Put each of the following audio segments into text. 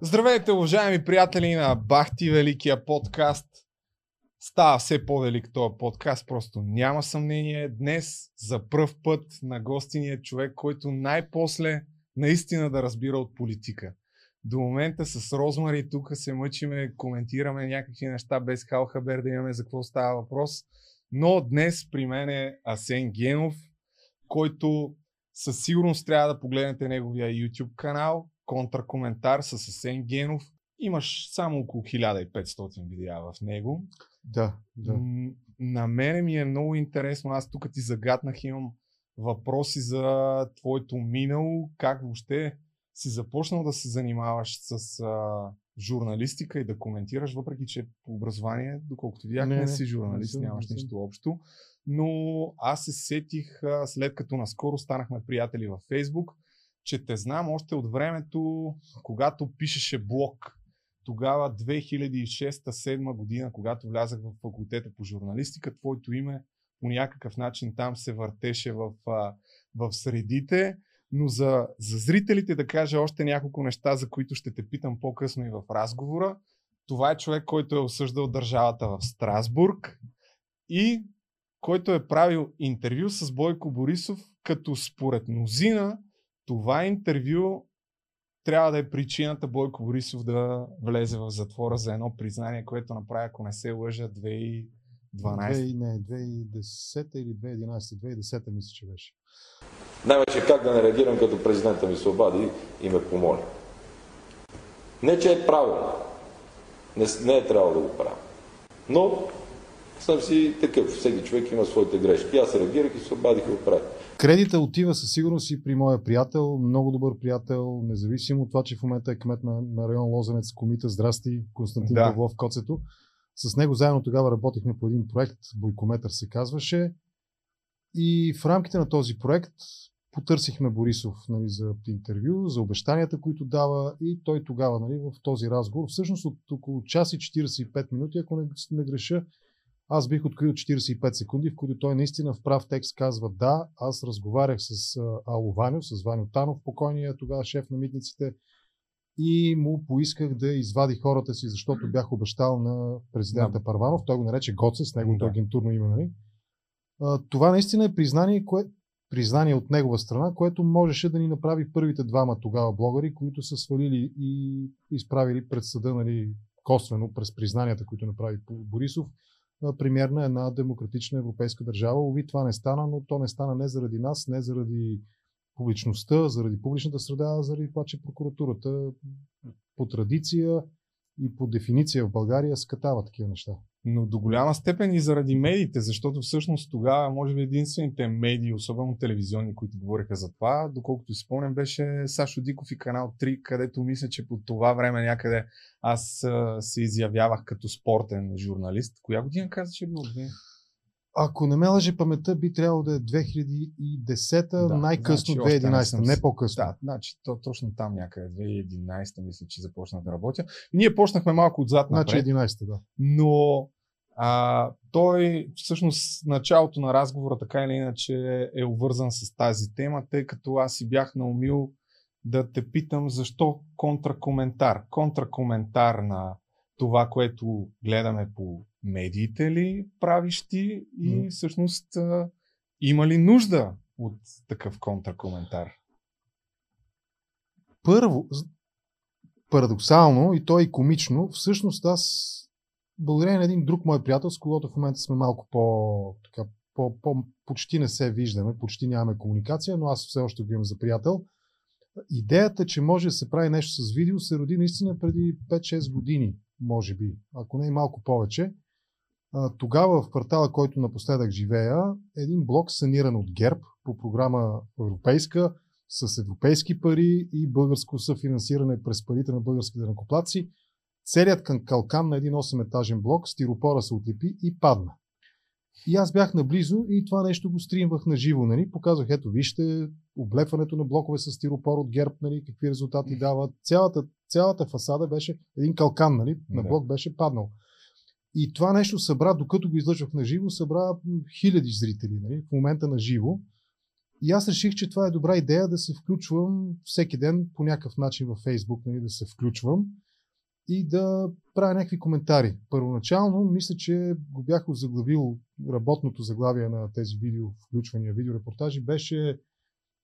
Здравейте, уважаеми приятели на Бахти Великия подкаст. Става все по-велик този подкаст, просто няма съмнение. Днес за пръв път на гости ни е човек, който най-после наистина да разбира от политика. До момента с Розмари тук се мъчиме, коментираме някакви неща без халхабер да имаме за какво става въпрос. Но днес при мен е Асен Генов, който със сигурност трябва да погледнете неговия YouTube канал, контракоментар с Асен Генов. Имаш само около 1500 видеа в него. Да, да. На мене ми е много интересно. Аз тук ти загаднах, имам въпроси за твоето минало, как въобще си започнал да се занимаваш с а, журналистика и да коментираш, въпреки че по образование, доколкото видях, не, не, не си журналист, не, нямаш не, нищо общо. Но аз се сетих, а, след като наскоро станахме приятели във Фейсбук, че те знам още от времето, когато пишеше блог. Тогава 2006-2007 година, когато влязах в факултета по журналистика, твоето име по някакъв начин там се въртеше в, в средите. Но за, за зрителите да кажа още няколко неща, за които ще те питам по-късно и в разговора. Това е човек, който е осъждал държавата в Страсбург и който е правил интервю с Бойко Борисов, като според мнозина това интервю трябва да е причината Бойко Борисов да влезе в затвора за едно признание, което направи, ако не се лъжа, 2012. 2, не, 2010 или 2011, 2010 мисля, че беше. Най-вече как да не реагирам, като президента ми се обади и ме помоли. Не, че е правилно. Не, не е трябвало да го правя. Но съм си такъв. Всеки човек има своите грешки. Аз реагирах и се обадих и го правих. Кредита отива със сигурност и при моя приятел, много добър приятел, независимо от това, че в момента е кмет на, на район Лозенец, комита, здрасти, Константин да. Павлов, Коцето. С него заедно тогава работихме по един проект, Бойкометър се казваше. И в рамките на този проект потърсихме Борисов нали, за интервю, за обещанията, които дава и той тогава нали, в този разговор, всъщност от около час и 45 минути, ако не, не греша, аз бих открил 45 секунди, в които той наистина в прав текст казва да, аз разговарях с Ало Ваню, с Ваню Танов, покойния тогава шеф на митниците, и му поисках да извади хората си, защото бях обещал на президента да. Парванов. Той го нарече Гоце, с неговото да. агентурно име. Нали? това наистина е признание, кое, признание от негова страна, което можеше да ни направи първите двама тогава блогъри, които са свалили и изправили пред съда нали, косвено през признанията, които направи Борисов премьер на една демократична европейска държава. Ови, това не стана, но то не стана не заради нас, не заради публичността, заради публичната среда, а заради това, че прокуратурата по традиция и по дефиниция в България скатава такива неща но до голяма степен и заради медиите, защото всъщност тогава, може би единствените медии, особено телевизионни, които говориха за това, доколкото си спомням, беше Сашо Диков и канал 3, където мисля, че по това време някъде аз се изявявах като спортен журналист. Коя година каза, че е било? Ако не ме лъжи паметта, би трябвало да е 2010, да, най-късно значи, 2011, не, по-късно. Да, значи то, точно там някъде, 2011 мисля, че започнах да работя. Ние почнахме малко отзад напред. Значи 11 да. Но а, той всъщност началото на разговора така или иначе е обвързан с тази тема, тъй като аз си бях наумил да те питам защо контракоментар. Контракоментар на това, което гледаме по медиите ли правиш ти и mm. всъщност а, има ли нужда от такъв контракоментар? Първо, парадоксално и то и комично, всъщност аз благодарение на един друг мой приятел, с когото в момента сме малко по, така, по, по, почти не се виждаме, почти нямаме комуникация, но аз все още го имам за приятел. Идеята, че може да се прави нещо с видео, се роди наистина преди 5-6 години, може би, ако не и малко повече. Тогава в квартала, който напоследък живея, един блок саниран от ГЕРБ по програма европейска, с европейски пари и българско съфинансиране през парите на българските накоплаци, Целият калкан на един 8-етажен блок, стиропора се отлепи и падна. И аз бях наблизо и това нещо го стримвах на живо. Нали? Показах, ето вижте, облепването на блокове с стиропор от герб, нали? какви резултати дават. Цялата, цялата фасада беше един калкан нали? на блок беше паднал. И това нещо събра, докато го излъчвах на живо, събра хиляди зрители нали? в момента на живо. И аз реших, че това е добра идея да се включвам всеки ден по някакъв начин във Фейсбук, нали, да се включвам и да правя някакви коментари. Първоначално мисля, че го бях заглавил работното заглавие на тези видео включвания, видеорепортажи беше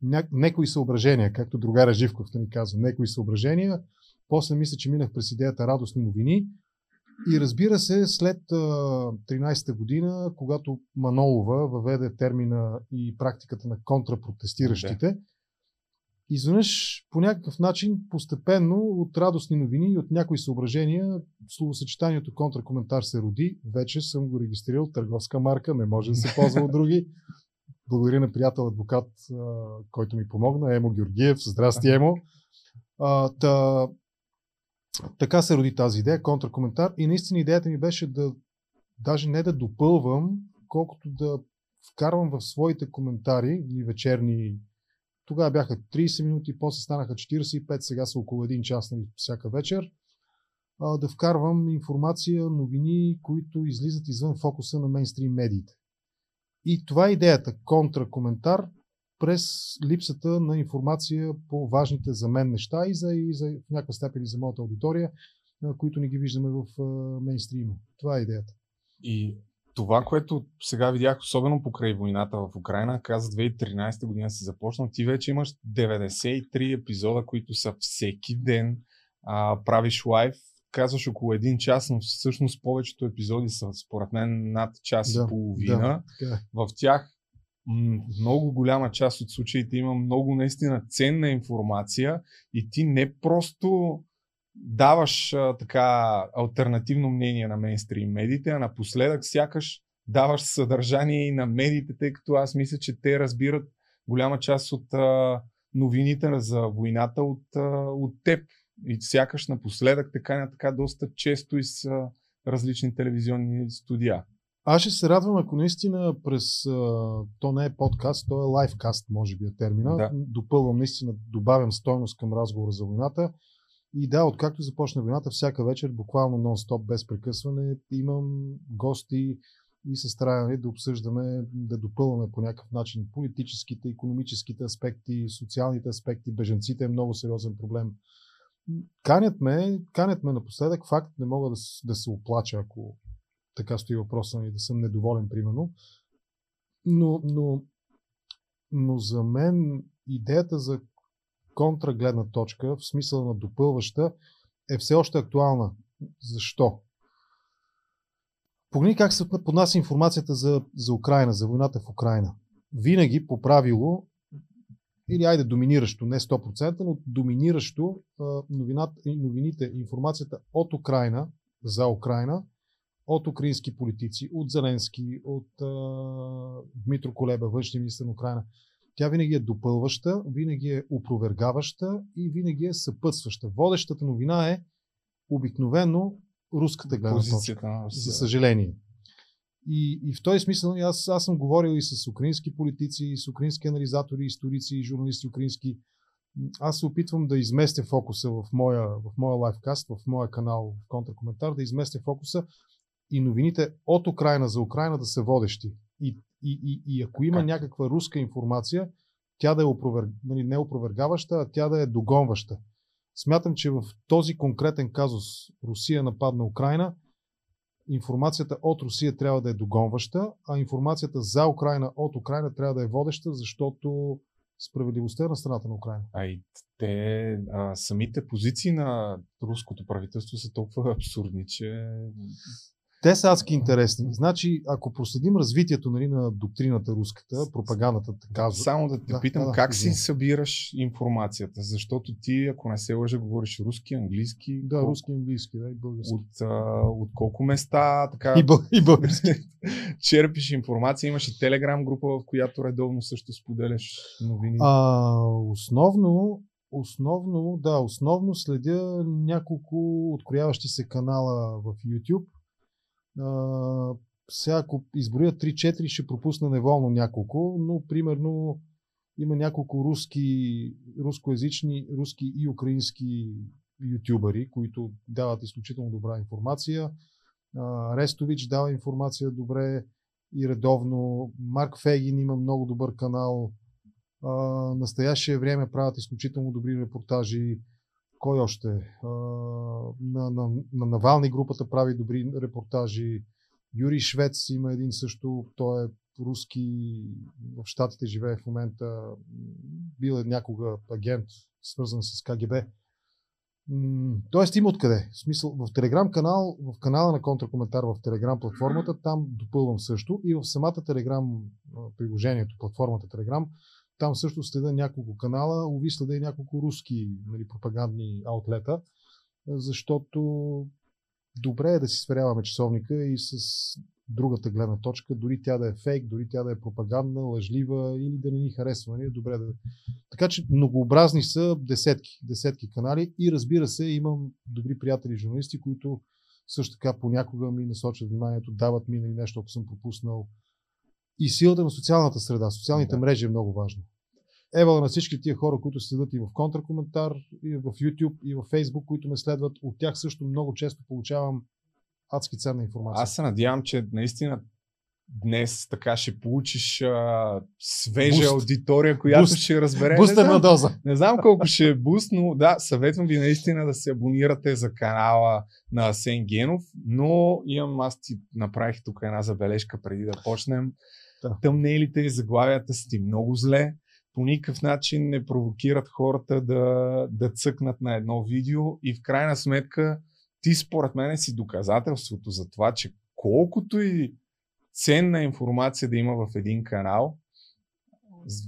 ня... некои съображения, както другара Живков ни казва, некои съображения. После мисля, че минах през идеята радостни новини. И разбира се, след 13-та година, когато Манолова въведе термина и практиката на контрапротестиращите, да. изведнъж по някакъв начин, постепенно, от радостни новини и от някои съображения, словосъчетанието контракоментар се роди. Вече съм го регистрирал търговска марка, не може да се ползва от други. Благодаря на приятел адвокат, който ми помогна, Емо Георгиев. Здрасти, Емо. А, та, така се роди тази идея, контракоментар. И наистина идеята ми беше да даже не да допълвам, колкото да вкарвам в своите коментари и вечерни. Тогава бяха 30 минути, после станаха 45, сега са около 1 час нали, всяка вечер. Да вкарвам информация, новини, които излизат извън фокуса на мейнстрим медиите. И това е идеята. Контракоментар през липсата на информация по важните за мен неща и за, и за в някаква степен и за моята аудитория, които не ги виждаме в мейнстрима. Това е идеята. И това, което сега видях, особено покрай войната в Украина, каза 2013 година се започна, ти вече имаш 93 епизода, които са всеки ден, а, правиш лайв, казваш около един час, но всъщност повечето епизоди са според мен над час да, и половина. Да, така. Е. В тях много голяма част от случаите има много наистина ценна информация и ти не просто даваш а, така альтернативно мнение на мейнстрим медиите, а напоследък сякаш даваш съдържание и на медиите, тъй като аз мисля, че те разбират голяма част от а, новините за войната от, а, от теб. И сякаш напоследък така на така доста често и с а, различни телевизионни студия. Аз ще се радвам, ако наистина през... То не е подкаст, то е лайфкаст, може би е термина. Да. Допълвам наистина, добавям стойност към разговора за войната. И да, откакто започна войната, всяка вечер, буквално нон-стоп, без прекъсване, имам гости и се стараме да обсъждаме, да допълваме по някакъв начин политическите, економическите аспекти, социалните аспекти. Беженците е много сериозен проблем. Канят ме, канят ме напоследък. Факт, не мога да, да се оплача, ако така стои въпроса ми, да съм недоволен, примерно. Но, но, но за мен идеята за контрагледна точка, в смисъл на допълваща, е все още актуална. Защо? Погледни как се поднася информацията за, за Украина, за войната в Украина. Винаги по правило, или айде доминиращо, не 100%, но доминиращо новината, новините, информацията от Украина за Украина от украински политици, от Зеленски, от а, Дмитро Колеба, външния министр на Украина. Тя винаги е допълваща, винаги е опровергаваща и винаги е съпътстваща. Водещата новина е обикновено руската гледна точка. За съжаление. И, и в този смисъл аз, аз съм говорил и с украински политици, и с украински анализатори, историци, и журналисти украински. Аз се опитвам да изместя фокуса в моя, в моя лайфкаст, в моя канал в контракоментар, да изместя фокуса и новините от Украина за Украина да са водещи. И, и, и, и ако има как? някаква руска информация, тя да е опровер... нали, не опровергаваща, а тя да е догонваща. Смятам, че в този конкретен казус Русия нападна Украина, информацията от Русия трябва да е догонваща, а информацията за Украина от Украина трябва да е водеща, защото справедливостта е на страната на Украина. А и те, а, самите позиции на руското правителство са толкова абсурдни, че те са адски интересни. Значи, ако проследим развитието нали, на доктрината руската, пропагандата, така. Само да те да, питам, да, как да, си да. събираш информацията? Защото ти, ако не се лъжа, говориш руски, английски. Да, колко... руски, английски, да, и български. От, а, от колко места така. И, бъл... и български. черпиш информация, имаш и телеграм група, в която редовно също споделяш новини. А, основно, основно, да, основно следя няколко открояващи се канала в YouTube а, сега, ако изброя 3-4, ще пропусна неволно няколко, но примерно има няколко руски, рускоязични, руски и украински ютубъри, които дават изключително добра информация. Рестович дава информация добре и редовно. Марк Фегин има много добър канал. А, настоящее време правят изключително добри репортажи. Кой още? А, на, на, на Навални групата прави добри репортажи. Юрий Швец има един също, той е руски, в Штатите живее в момента, бил е някога агент, свързан с КГБ. Тоест има откъде. В смисъл, в Телеграм канал, в канала на контракоментар в Телеграм платформата, там допълвам също и в самата Телеграм приложението, платформата Телеграм, там също следа няколко канала, уви следа и няколко руски нали, пропагандни аутлета, защото добре е да си сверяваме часовника и с другата гледна точка, дори тя да е фейк, дори тя да е пропагандна, лъжлива или да не ни харесва. Нали? Добре да... Така че многообразни са десетки, десетки канали и разбира се, имам добри приятели журналисти, които също така понякога ми насочат вниманието, дават ми нали, нещо, ако съм пропуснал. И силата на социалната среда, социалните да. мрежи е много важно. Ева на всички тия хора, които следят и в контракоментар, и в YouTube, и в Facebook, които ме следват, от тях също много често получавам адски ценна информация. Аз се надявам, че наистина днес така ще получиш а, свежа буст. аудитория, която буст. ще разбере. Бустерна доза. Не знам колко ще е буст, но да, съветвам ви наистина да се абонирате за канала на Асен Генов, но имам, аз ти направих тук една забележка преди да почнем. Да. Тъмнелите и заглавията са ти много зле. По никакъв начин не провокират хората да, да цъкнат на едно видео и в крайна сметка ти според мен си доказателството за това, че колкото и ценна информация да има в един канал,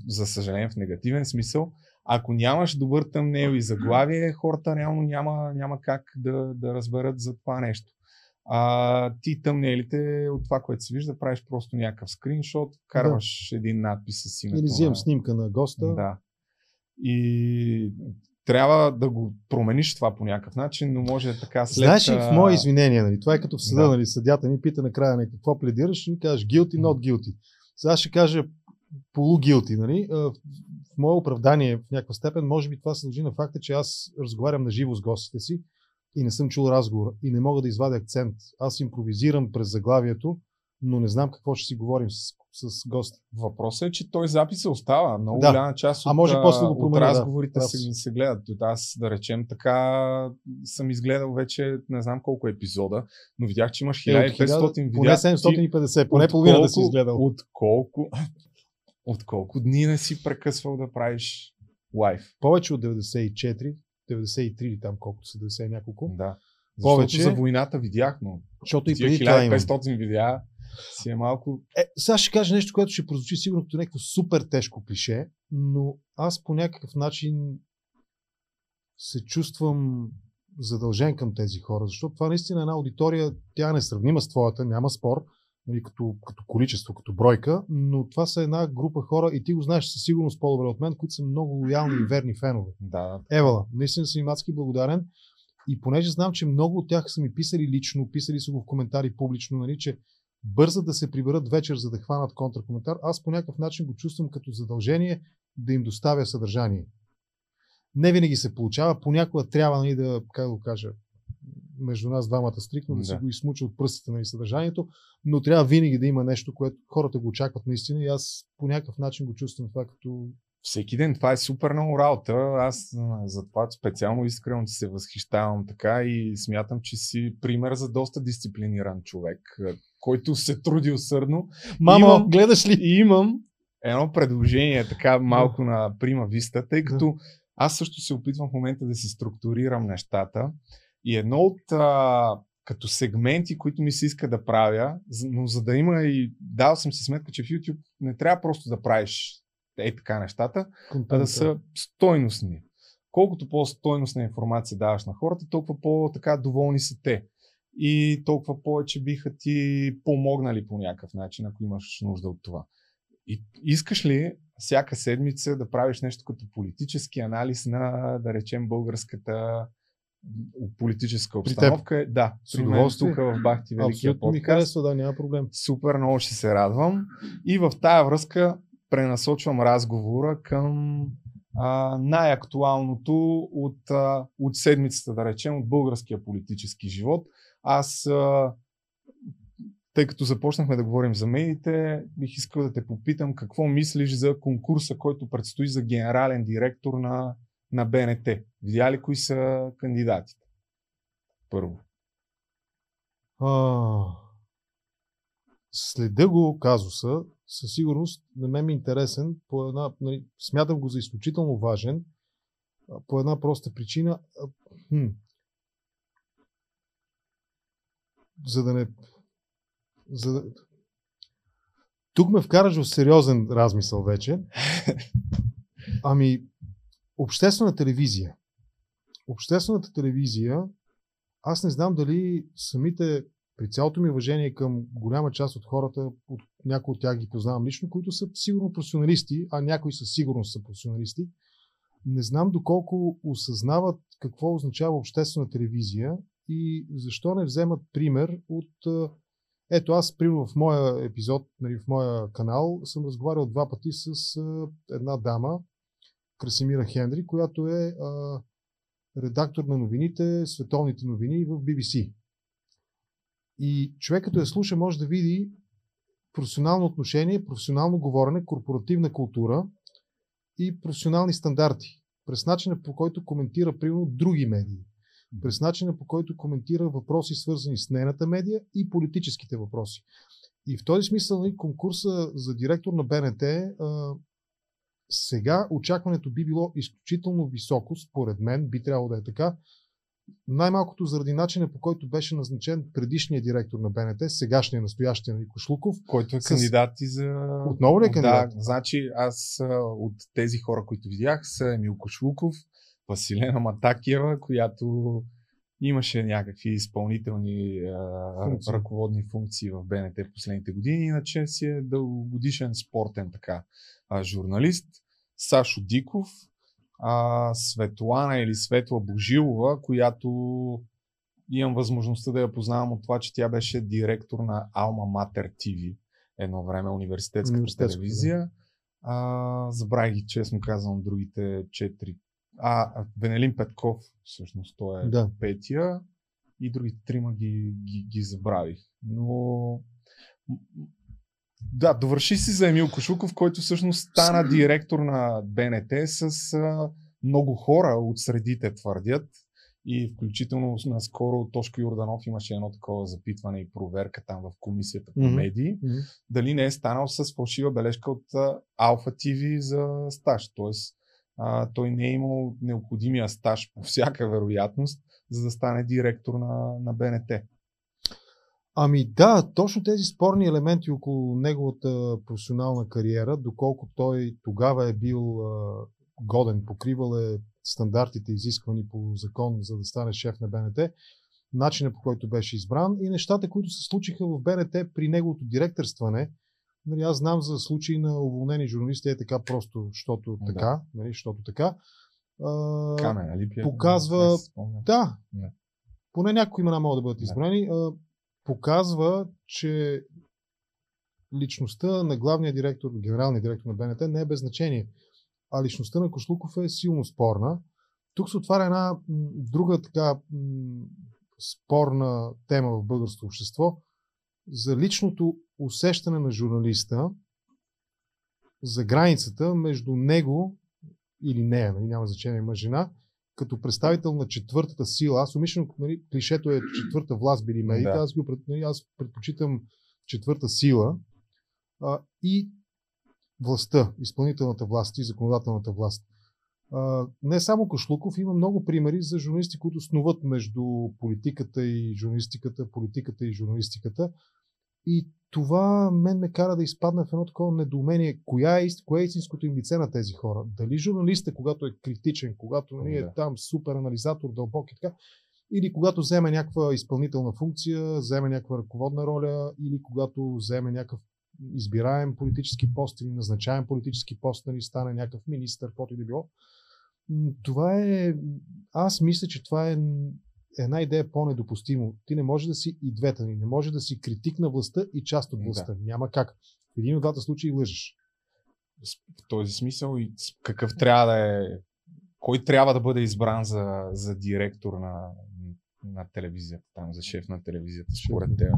за съжаление в негативен смисъл, ако нямаш добър тъмнел и заглавие, хората реално няма, няма как да, да разберат за това нещо. А, ти тъмнелите от това, което се вижда, правиш просто някакъв скриншот, карваш да. един надпис с името. Или взимам снимка на госта. Да. И трябва да го промениш това по някакъв начин, но може така след... Знаеш ли, в мое извинение, нали, това е като в съда, да. нали, съдята ни пита накрая, нали, какво пледираш, и кажеш guilty, not guilty. Сега ще кажа полугилти, нали? В мое оправдание в някаква степен, може би това се дължи на факта, че аз разговарям на живо с гостите си и не съм чул разговор и не мога да извадя акцент. Аз импровизирам през заглавието, но не знам какво ще си говорим с с гост. Въпросът е, че той запис остава. Много да. голяма част от, а може после да го променя, от разговорите да. се, се гледат. Аз, да речем, така съм изгледал вече не знам колко епизода, но видях, че имаш 1500 е, видеа. Поне 750, поне половина да си изгледал. От колко, от колко дни не си прекъсвал да правиш лайф? Повече от 94, 93 или там колкото са 90 няколко. Да. Защото Повече... за войната видях, но защото и преди 1500 видеа си е малко... Е, сега ще кажа нещо, което ще прозвучи сигурно като някакво супер тежко клише, но аз по някакъв начин се чувствам задължен към тези хора, защото това наистина е една аудитория, тя е несравнима с твоята, няма спор, нали, като, като количество, като бройка, но това са една група хора и ти го знаеш със сигурност по-добре от мен, които са много лоялни и верни фенове. Да. Евала, наистина съм им адски благодарен и понеже знам, че много от тях са ми писали лично, писали са го в коментари публично, нали, че бързат да се приберат вечер, за да хванат контракоментар, аз по някакъв начин го чувствам като задължение да им доставя съдържание. Не винаги се получава, понякога трябва нали, да, как да кажа, между нас двамата стрикно, да, да. се го измуча от пръстите на нали, съдържанието, но трябва винаги да има нещо, което хората го очакват наистина и аз по някакъв начин го чувствам това като всеки ден. Това е супер много работа. Аз за това специално искрено ти се възхищавам така и смятам, че си пример за доста дисциплиниран човек, който се труди усърдно. Мамо, имам, гледаш ли? И имам едно предложение така малко на прима виста, тъй като аз също се опитвам в момента да си структурирам нещата и едно от а, като сегменти, които ми се иска да правя, но за да има и дал съм си сметка, че в YouTube не трябва просто да правиш е така нещата, а да са стойностни. Колкото по-стойностна информация даваш на хората, толкова по-така доволни са те. И толкова повече биха ти помогнали по някакъв начин, ако имаш нужда от това. И искаш ли всяка седмица да правиш нещо като политически анализ на, да речем, българската политическа обстановка. Да, при мен тук в Бахти Великия Абсолютно ми харесва, да, няма проблем. Супер, много ще се радвам. И в тая връзка пренасочвам разговора към а, най-актуалното от, а, от седмицата, да речем, от българския политически живот. Аз тъй като започнахме да говорим за медиите, бих искал да те попитам какво мислиш за конкурса, който предстои за генерален директор на, на БНТ. Видя ли кои са кандидатите? Първо. А, следа го казуса, със сигурност на мен ми е интересен, по една, нали, смятам го за изключително важен, по една проста причина. За да не за да... Тук ме вкараш в сериозен размисъл вече. Ами, обществена телевизия. Обществената телевизия, аз не знам дали самите, при цялото ми уважение към голяма част от хората, от някои от тях ги познавам лично, които са сигурно професионалисти, а някои със сигурност са професионалисти, не знам доколко осъзнават какво означава обществена телевизия и защо не вземат пример от ето аз, примерно в моя епизод, нали, в моя канал, съм разговарял два пъти с една дама, Красимира Хендри, която е а, редактор на новините, световните новини в BBC. И човек като я слуша може да види професионално отношение, професионално говорене, корпоративна култура и професионални стандарти. През начина по който коментира, примерно, други медии през начина по който коментира въпроси, свързани с нейната медия и политическите въпроси. И в този смисъл нали, конкурса за директор на БНТ сега очакването би било изключително високо, според мен, би трябвало да е така. Най-малкото заради начина по който беше назначен предишният директор на БНТ, сегашния настоящия на Шлуков. Който е с... кандидат и за... Отново ли е кандидат? Да, значи аз от тези хора, които видях, са Емил Кошлуков, Василена Матакиева, която имаше някакви изпълнителни функции. ръководни функции в БНТ последните години, иначе си е дългогодишен спортен така а, журналист. Сашо Диков, а, Светлана или Светла Божилова, която имам възможността да я познавам от това, че тя беше директор на Alma Mater TV едно време, университетската телевизия. Да. А, забравих ги, честно казвам, другите четири а, Венелин Петков, всъщност, той е да. петия и другите трима ги, ги, ги забравих. Но да, довърши си за Емил Кошуков, който всъщност стана директор на БНТ с а, много хора от средите твърдят. И включително наскоро Тошко Йорданов имаше едно такова запитване и проверка там в комисията по медии. Mm-hmm. Дали не е станал с фалшива бележка от Алфа ТВ за стаж. Тоест а, той не е имал необходимия стаж по всяка вероятност, за да стане директор на, на БНТ. Ами да, точно тези спорни елементи около неговата професионална кариера, доколко той тогава е бил а, годен, покривал е стандартите, изисквани по закон, за да стане шеф на БНТ, начина по който беше избран и нещата, които се случиха в БНТ при неговото директорстване, Нали, аз знам за случаи на уволнени журналисти, е така просто, защото да. така, нали, защото така. А, Камен, нали? Показва, да, не. поне някои имена могат да бъдат избрани, а, показва, че личността на главния директор, генералния директор на БНТ не е без значение. А личността на Кошлуков е силно спорна. Тук се отваря една друга така спорна тема в българското общество за личното усещане на журналиста за границата между него или нея, нали, няма значение мъж жена, като представител на четвъртата сила. Аз умишлено, нали, клишето е четвърта власт били медиите, да. аз, го, нали, аз предпочитам четвърта сила а, и властта, изпълнителната власт и законодателната власт. Не само Кошлуков, има много примери за журналисти, които снуват между политиката и журналистиката, политиката и журналистиката. И това мен ме кара да изпадна в едно такова недоумение. Коя е, кое е истинското им лице на тези хора? Дали журналиста, когато е критичен, когато нали, е там супер анализатор, дълбок и така, или когато вземе някаква изпълнителна функция, вземе някаква ръководна роля, или когато вземе някакъв избираем политически пост или назначаем политически пост, нали, стане някакъв министър, каквото и да било. Това е. Аз мисля, че това е една идея по-недопустимо. Ти не може да си и двете. Не може да си критик на властта и част от властта. Да. Няма как. В един от двата случаи лъжеш. В този смисъл и какъв трябва да е. Кой трябва да бъде избран за, за директор на, на телевизията, там, за шеф на телевизията, според теб?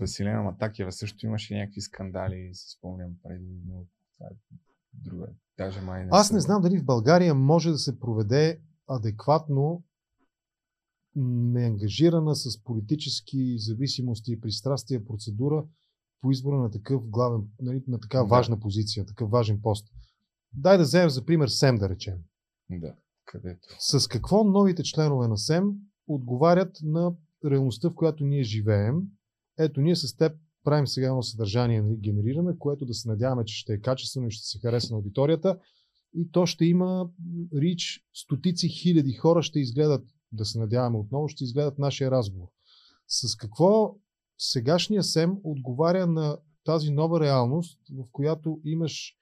Василена Матакева също имаше някакви скандали, си спомням преди, но това е друга. Даже май не Аз не знам дали в България може да се проведе адекватно неангажирана с политически зависимости и пристрастия процедура по избора на такъв главен, нали, на такава да. важна позиция, такъв важен пост. Дай да вземем за пример СЕМ, да речем. Да, където. С какво новите членове на СЕМ отговарят на реалността, в която ние живеем? Ето, ние с теб правим сега едно съдържание, нали, генерираме, което да се надяваме, че ще е качествено и ще се хареса на аудиторията. И то ще има рич, стотици хиляди хора ще изгледат, да се надяваме отново, ще изгледат нашия разговор. С какво сегашния СЕМ отговаря на тази нова реалност, в която имаш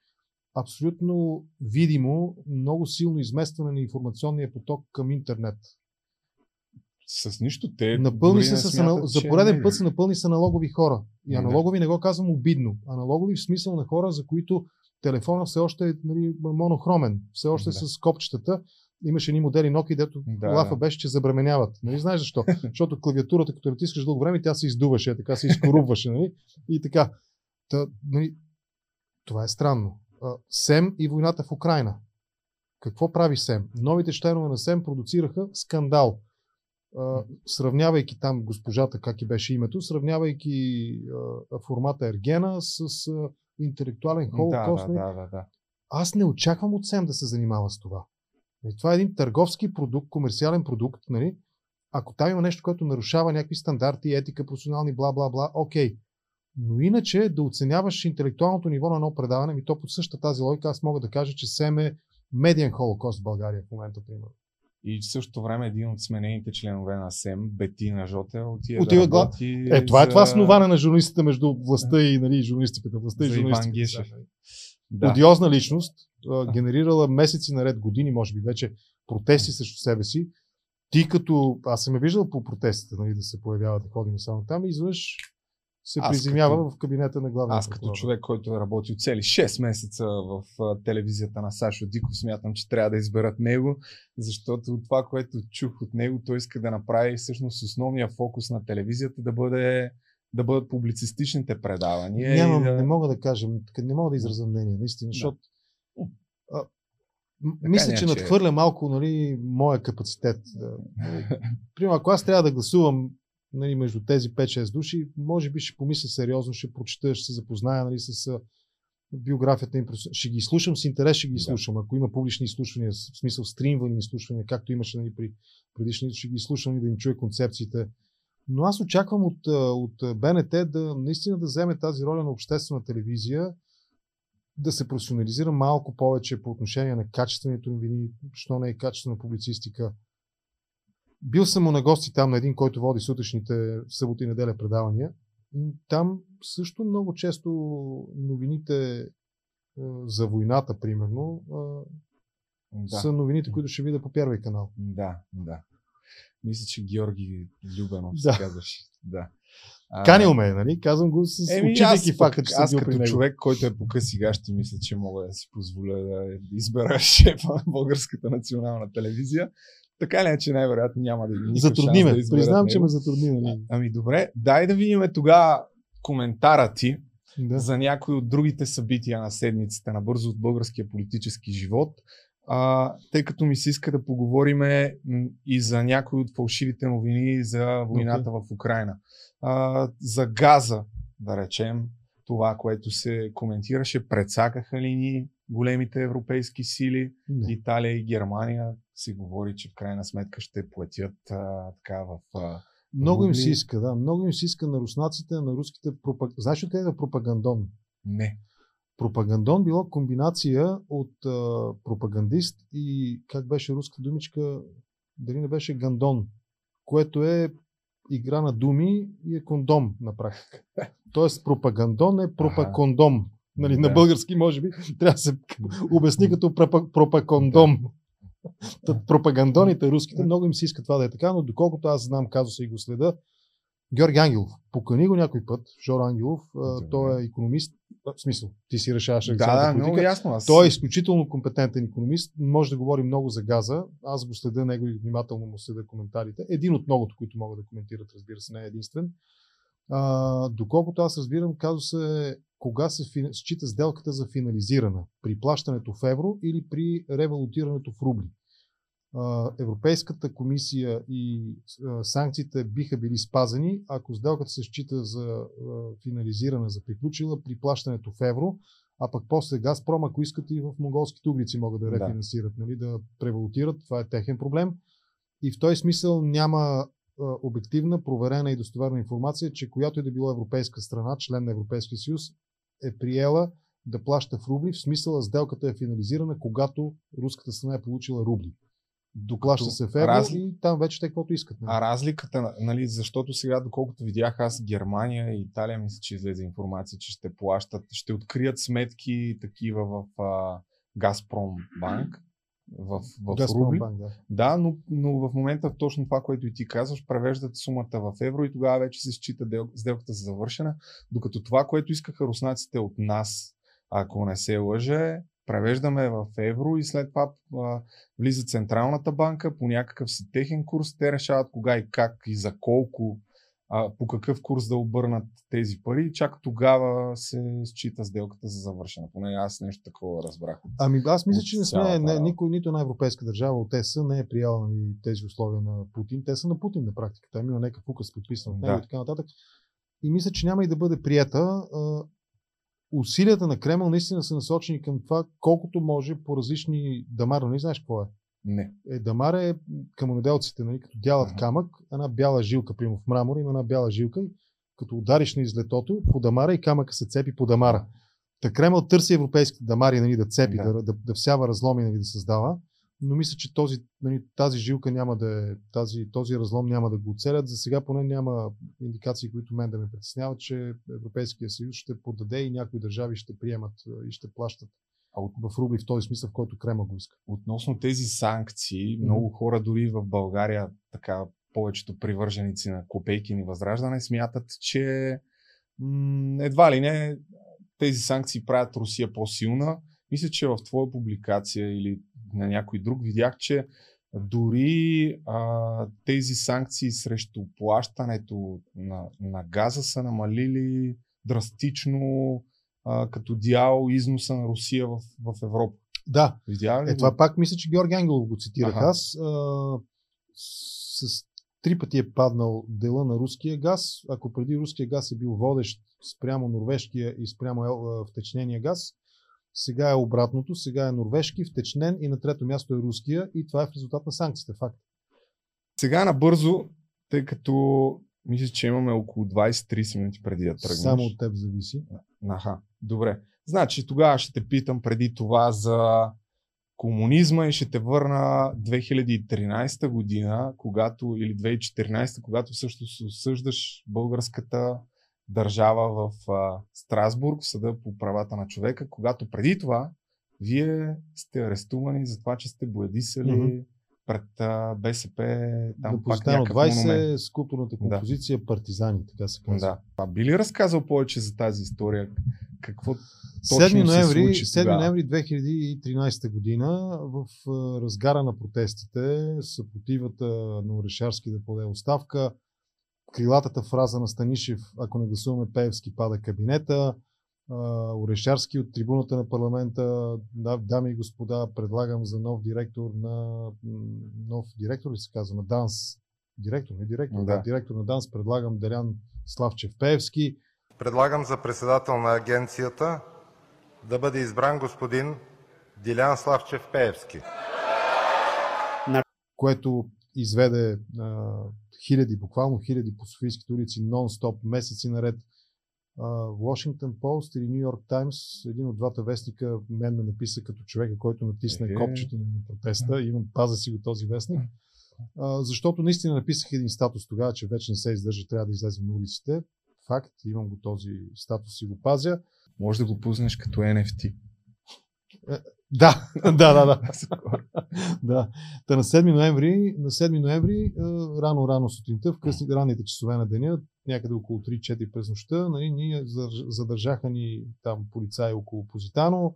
абсолютно видимо много силно изместване на информационния поток към интернет. С нищо. Те напълни се с, смятат, за пореден път се напълни с аналогови хора. И аналогови не го казвам обидно. Аналогови в смисъл на хора, за които телефона все още е нали, монохромен, все още да. с копчетата. Имаше едни модели Nokia, дето да, лафа беше, че забременяват. Нали, знаеш защо? Защото клавиатурата, като натискаш дълго време, тя се издуваше, така се изкорубваше. Нали? И така. Та, нали, това е странно. СЕМ и войната в Украина. Какво прави СЕМ? Новите членове на СЕМ продуцираха скандал. Сравнявайки там госпожата, как и беше името, сравнявайки формата Ергена с интелектуален холокост. Да, да, да, да. Аз не очаквам от СЕМ да се занимава с това. Нали, това е един търговски продукт, комерциален продукт. Нали? Ако там има нещо, което нарушава някакви стандарти, етика, професионални, бла, бла, бла, окей. Но иначе да оценяваш интелектуалното ниво на едно предаване, ми то под същата тази логика аз мога да кажа, че СЕМ е медиен холокост в България в момента, примерно. И в същото време един от сменените членове на СЕМ, Бетина Жоте, отива, отива да работи Е, това е това основане на журналистите между властта и нали, журналистиката. Властта и журналистиката. Да. Одиозна личност, генерирала месеци наред, години, може би вече протести срещу себе си. Ти като, аз съм е виждал по протестите, нали, да се появяват и ходим само там и изведнъж се аз приземява като, в кабинета на главния Аз като човек, който е работил цели 6 месеца в телевизията на Сашо Диков, смятам, че трябва да изберат него, защото това, което чух от него, той иска да направи всъщност основния фокус на телевизията да бъде да бъдат публицистичните предавания. Нямам, да... не мога да кажа, не мога да изразя мнение, наистина, да. защото а, мисля, че надхвърля малко нали, моя капацитет. Примерно, ако аз трябва да гласувам нали, между тези 5-6 души, може би ще помисля сериозно, ще прочета, ще се запозная нали, с биографията им. Ще ги слушам с интерес, ще ги слушам. Ако има публични изслушвания, в смисъл стримвани изслушвания, както имаше нали, при предишните, ще ги слушам и да им чуя концепциите. Но аз очаквам от, от БНТ да наистина да вземе тази роля на обществена телевизия, да се професионализира малко повече по отношение на качествените новини, що не е качествена публицистика, бил съм му на гости там на един, който води сутрешните събота и неделя предавания. Там също много често новините за войната, примерно, да. са новините, които ще видя по първи канал. Да, да. Мисля, че Георги Любенов да. се казваше. Да. Канил ме, нали? Казвам го с Еми, аз, факта, че аз съм като човек, който е по къси гащи, мисля, че мога да си позволя да избера шефа на Българската национална телевизия. Така или иначе, най-вероятно няма да ви Затрудни ме. Да Признавам, че ме затрудни. Нали? Ами добре, дай да видим тогава коментара ти да. за някои от другите събития на седмицата, набързо от българския политически живот. А, тъй като ми се иска да поговорим и за някои от фалшивите новини за войната okay. в Украина. А, за газа, да речем, това, което се коментираше, предсакаха ли ни големите европейски сили, Не. Италия и Германия, се говори, че в крайна сметка ще платят а, така в. А, много им се иска, да. Много им се иска на руснаците, на руските пропаг... Знаеш ли къде е пропагандон? Не. Пропагандон било комбинация от а, пропагандист и как беше руска думичка, дали не беше гандон, което е игра на думи и е кондом на практика. Тоест пропагандон е пропакондом. Нали, да. На български, може би, трябва да се обясни като пропакондом. Пропагандоните, руските, много им се иска това да е така, но доколкото аз знам казуса и го следа, Георги Ангелов, покани го някой път, Жор Ангелов, да, той е економист, в смисъл, ти си решаваш да, да. Много ясно, аз... Той е изключително компетентен економист, може да говори много за газа, аз го следа него и внимателно му следа коментарите. Един от многото, които могат да коментират, разбира се, не е единствен. А, доколкото аз разбирам, казва се кога се счита сделката за финализирана? При плащането в евро или при ревалутирането в рубли? Европейската комисия и санкциите биха били спазени, ако сделката се счита за финализирана, за приключила при плащането в евро, а пък после Газпром, ако искат и в монголските углици могат да рефинансират, да. Нали, да превалутират, това е техен проблем. И в този смисъл няма обективна, проверена и достоверна информация, че която и да било европейска страна, член на Европейския съюз, е приела да плаща в рубли, в смисъла сделката е финализирана, когато руската страна е получила рубли. Доплаща се в евро разли... и там вече те каквото искат. Нали? А разликата, нали, защото сега, доколкото видях аз Германия и Италия, мисля, че излезе информация, че ще плащат, ще открият сметки такива в а, Газпром банк. В, в рубли. Банк, да. да но, но в момента точно това, което и ти казваш, превеждат сумата в евро и тогава вече се счита сделката за завършена, докато това, което искаха руснаците от нас, ако не се лъже, превеждаме в евро и след това а, влиза Централната банка по някакъв си техен курс. Те решават кога и как и за колко, а, по какъв курс да обърнат тези пари. Чак тогава се счита сделката за завършена. Поне аз нещо такова разбрах. Ами аз мисля, че не сме, не, никой, нито една европейска държава от ЕС не е прияла нали, тези условия на Путин. Те са на Путин на практика. Там има някакъв указ подписан от него да. и така нататък. И мисля, че няма и да бъде прията усилията на Кремъл наистина са насочени към това, колкото може по различни дамари. Не знаеш какво е? Не. Е, дамар е камъноделците, нали, като дялат ага. камък, една бяла жилка, примерно в мрамор, има една бяла жилка, като удариш на излетото по дамара и камъка се цепи по дамара. Та Кремъл търси европейските дамари нали, да цепи, да. Да, да, да всява разломи, нали, да създава но мисля, че този, нали, тази жилка няма да е, тази, този разлом няма да го оцелят. За сега поне няма индикации, които мен да ме притесняват, че Европейския съюз ще подаде и някои държави ще приемат и ще плащат а от, в рубли в този смисъл, в който Крема го иска. Относно тези санкции, mm-hmm. много хора дори в България, така повечето привърженици на Копейкин и Възраждане, смятат, че м- едва ли не тези санкции правят Русия по-силна. Мисля, че в твоя публикация или на някой друг, видях, че дори а, тези санкции срещу плащането на, на газа са намалили драстично а, като дял износа на Русия в, в Европа. Да. Видя ли? Е, това пак мисля, че Георги Ангелов го цитирах ага. аз. А, с три пъти е паднал дела на руския газ. Ако преди руския газ е бил водещ спрямо норвежкия и спрямо втечнения газ, сега е обратното, сега е норвежки, втечнен и на трето място е руския и това е в резултат на санкциите. Факт. Сега набързо, тъй като мисля, че имаме около 20-30 минути преди да тръгнеш. Само от теб зависи. Аха, добре. Значи тогава ще те питам преди това за комунизма и ще те върна 2013 година, когато, или 2014, когато също се осъждаш българската държава в а, Страсбург, в съда по правата на човека, когато преди това вие сте арестувани за това, че сте боядисали mm-hmm. Пред БСП. Там да, пак 20 монумент. с културната композиция да. партизани, така се казва. Да. А би ли разказал повече за тази история? Какво 7 ноември, 7 ноември 2013 година в разгара на протестите, съпротивата на Орешарски да поде оставка, крилатата фраза на Станишев, ако не гласуваме Пеевски, пада кабинета. Орешарски от трибуната на парламента, да, дами и господа, предлагам за нов директор на нов директор ли се казва, на ДАНС, директор, не директор, да. директор на ДАНС, предлагам Делян Славчев Пеевски. Предлагам за председател на агенцията да бъде избран господин Дилян Славчев Пеевски. Което изведе а, хиляди, буквално хиляди по Софийските улици, нон-стоп, месеци наред. Washington Post или New York Times, един от двата вестника, мен ме написа като човека, който натисна е, копчето на протеста. Имам, паза си го този вестник. А, защото наистина написах един статус тогава, че вече не се издържа, трябва да излезем на улиците. Факт, имам го този статус и го пазя. Може да го пуснеш като NFT. Е, да, да, да, да. да. Та на 7 ноември, на 7 ноември рано-рано сутринта, в късни ранните часове на деня, някъде около 3-4 през нощта, нали, ние задържаха ни там полицаи около Позитано,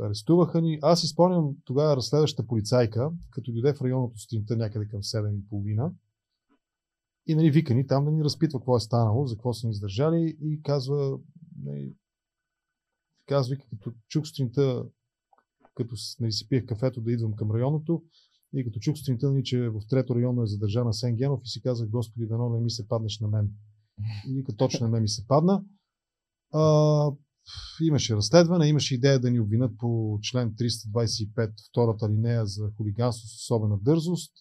арестуваха ни. Аз изпълням тогава разследваща полицайка, като дойде в районното сутринта някъде към 7.30 И нали, вика ни там да ни разпитва какво е станало, за какво са ни издържали и казва, нали, казва, като чух сутринта, като нали, си пиех кафето да идвам към районното, и като чух сутринта, нали, че в трето районно е задържана Сен Генов и си казах, Господи, дано не ми се паднеш на мен. И вика, точно мен ми се падна. А, имаше разследване, имаше идея да ни обвинат по член 325, втората линея за хулиганство с особена дързост,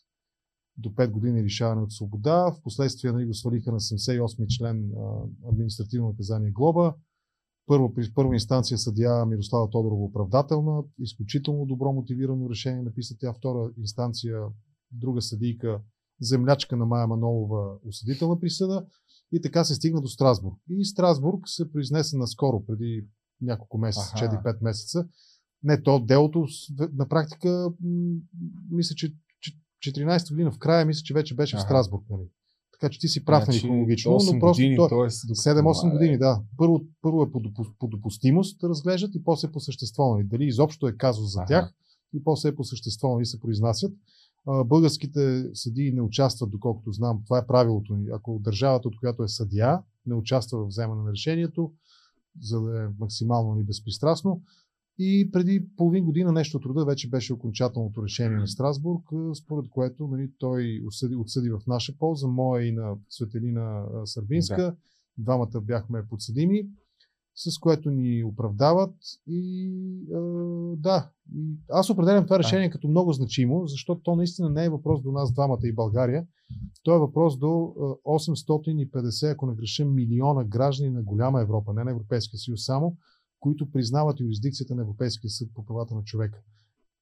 до 5 години лишаване от свобода. Впоследствие нали, го свалиха на 78 член а, административно наказание глоба. Първо, при първа инстанция съдия Мирослава Тодорова оправдателна, изключително добро мотивирано решение написа тя. Втора инстанция друга съдийка, землячка на Майя Манолова, осъдителна присъда. И така се стигна до Страсбург. И Страсбург се произнесе наскоро, преди няколко месеца, 4-5 месеца. Не, то делото на практика, мисля, че 14 година в края, мисля, че вече беше ага. в Страсбург. Нали? Така че ти си прав значи, хронологично, но просто години, то, 7-8 години, да. Първо, първо е по, по допустимост да разглеждат и после по същество. Нали? Дали изобщо е казус за ага. тях и после е по същество нали, се произнасят. Българските съдии не участват, доколкото знам. Това е правилото ни. Ако държавата, от която е съдия, не участва в вземане на решението, за да е максимално ни безпристрастно. И преди половин година нещо от труда вече беше окончателното решение на Страсбург, според което нали, той осъди, отсъди в наша полза, моя и на Светелина Сърбинска. Да. Двамата бяхме подсъдими с което ни оправдават. И а, да, аз определям това решение като много значимо, защото то наистина не е въпрос до нас двамата и България. То е въпрос до 850, ако не греша, милиона граждани на голяма Европа, не на Европейския съюз само, които признават юрисдикцията на Европейския съд по правата на човека.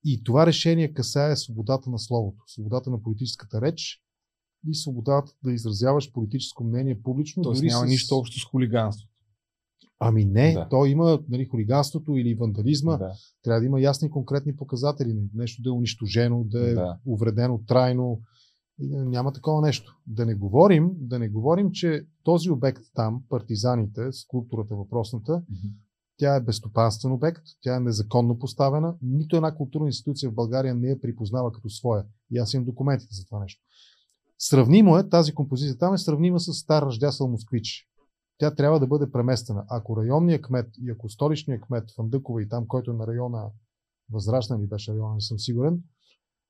И това решение касае свободата на словото, свободата на политическата реч и свободата да изразяваш политическо мнение публично. Тоест няма с... нищо общо с хулиганство. Ами не, да. то има нали, хулиганството или вандализма. Да. Трябва да има ясни конкретни показатели. Нали, нещо да е унищожено, да е да. увредено трайно. И няма такова нещо. Да не говорим, да не говорим, че този обект там, партизаните, скулптурата въпросната, mm-hmm. Тя е безстопанствен обект, тя е незаконно поставена. Нито една културна институция в България не я припознава като своя. И аз имам документите за това нещо. Сравнимо е, тази композиция там е сравнима с стар ръждясъл москвич тя трябва да бъде преместена. Ако районният кмет и ако столичният кмет Фандъкова и там, който е на района Възрачна ли беше района, не съм сигурен,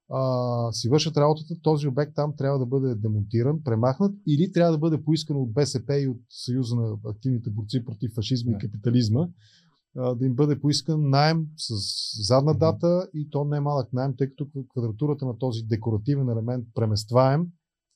а, си вършат работата, този обект там трябва да бъде демонтиран, премахнат или трябва да бъде поискано от БСП и от Съюза на активните борци против фашизма и капитализма, а, да им бъде поискан найем с задна дата и то не е малък найем, тъй като квадратурата на този декоративен елемент преместваем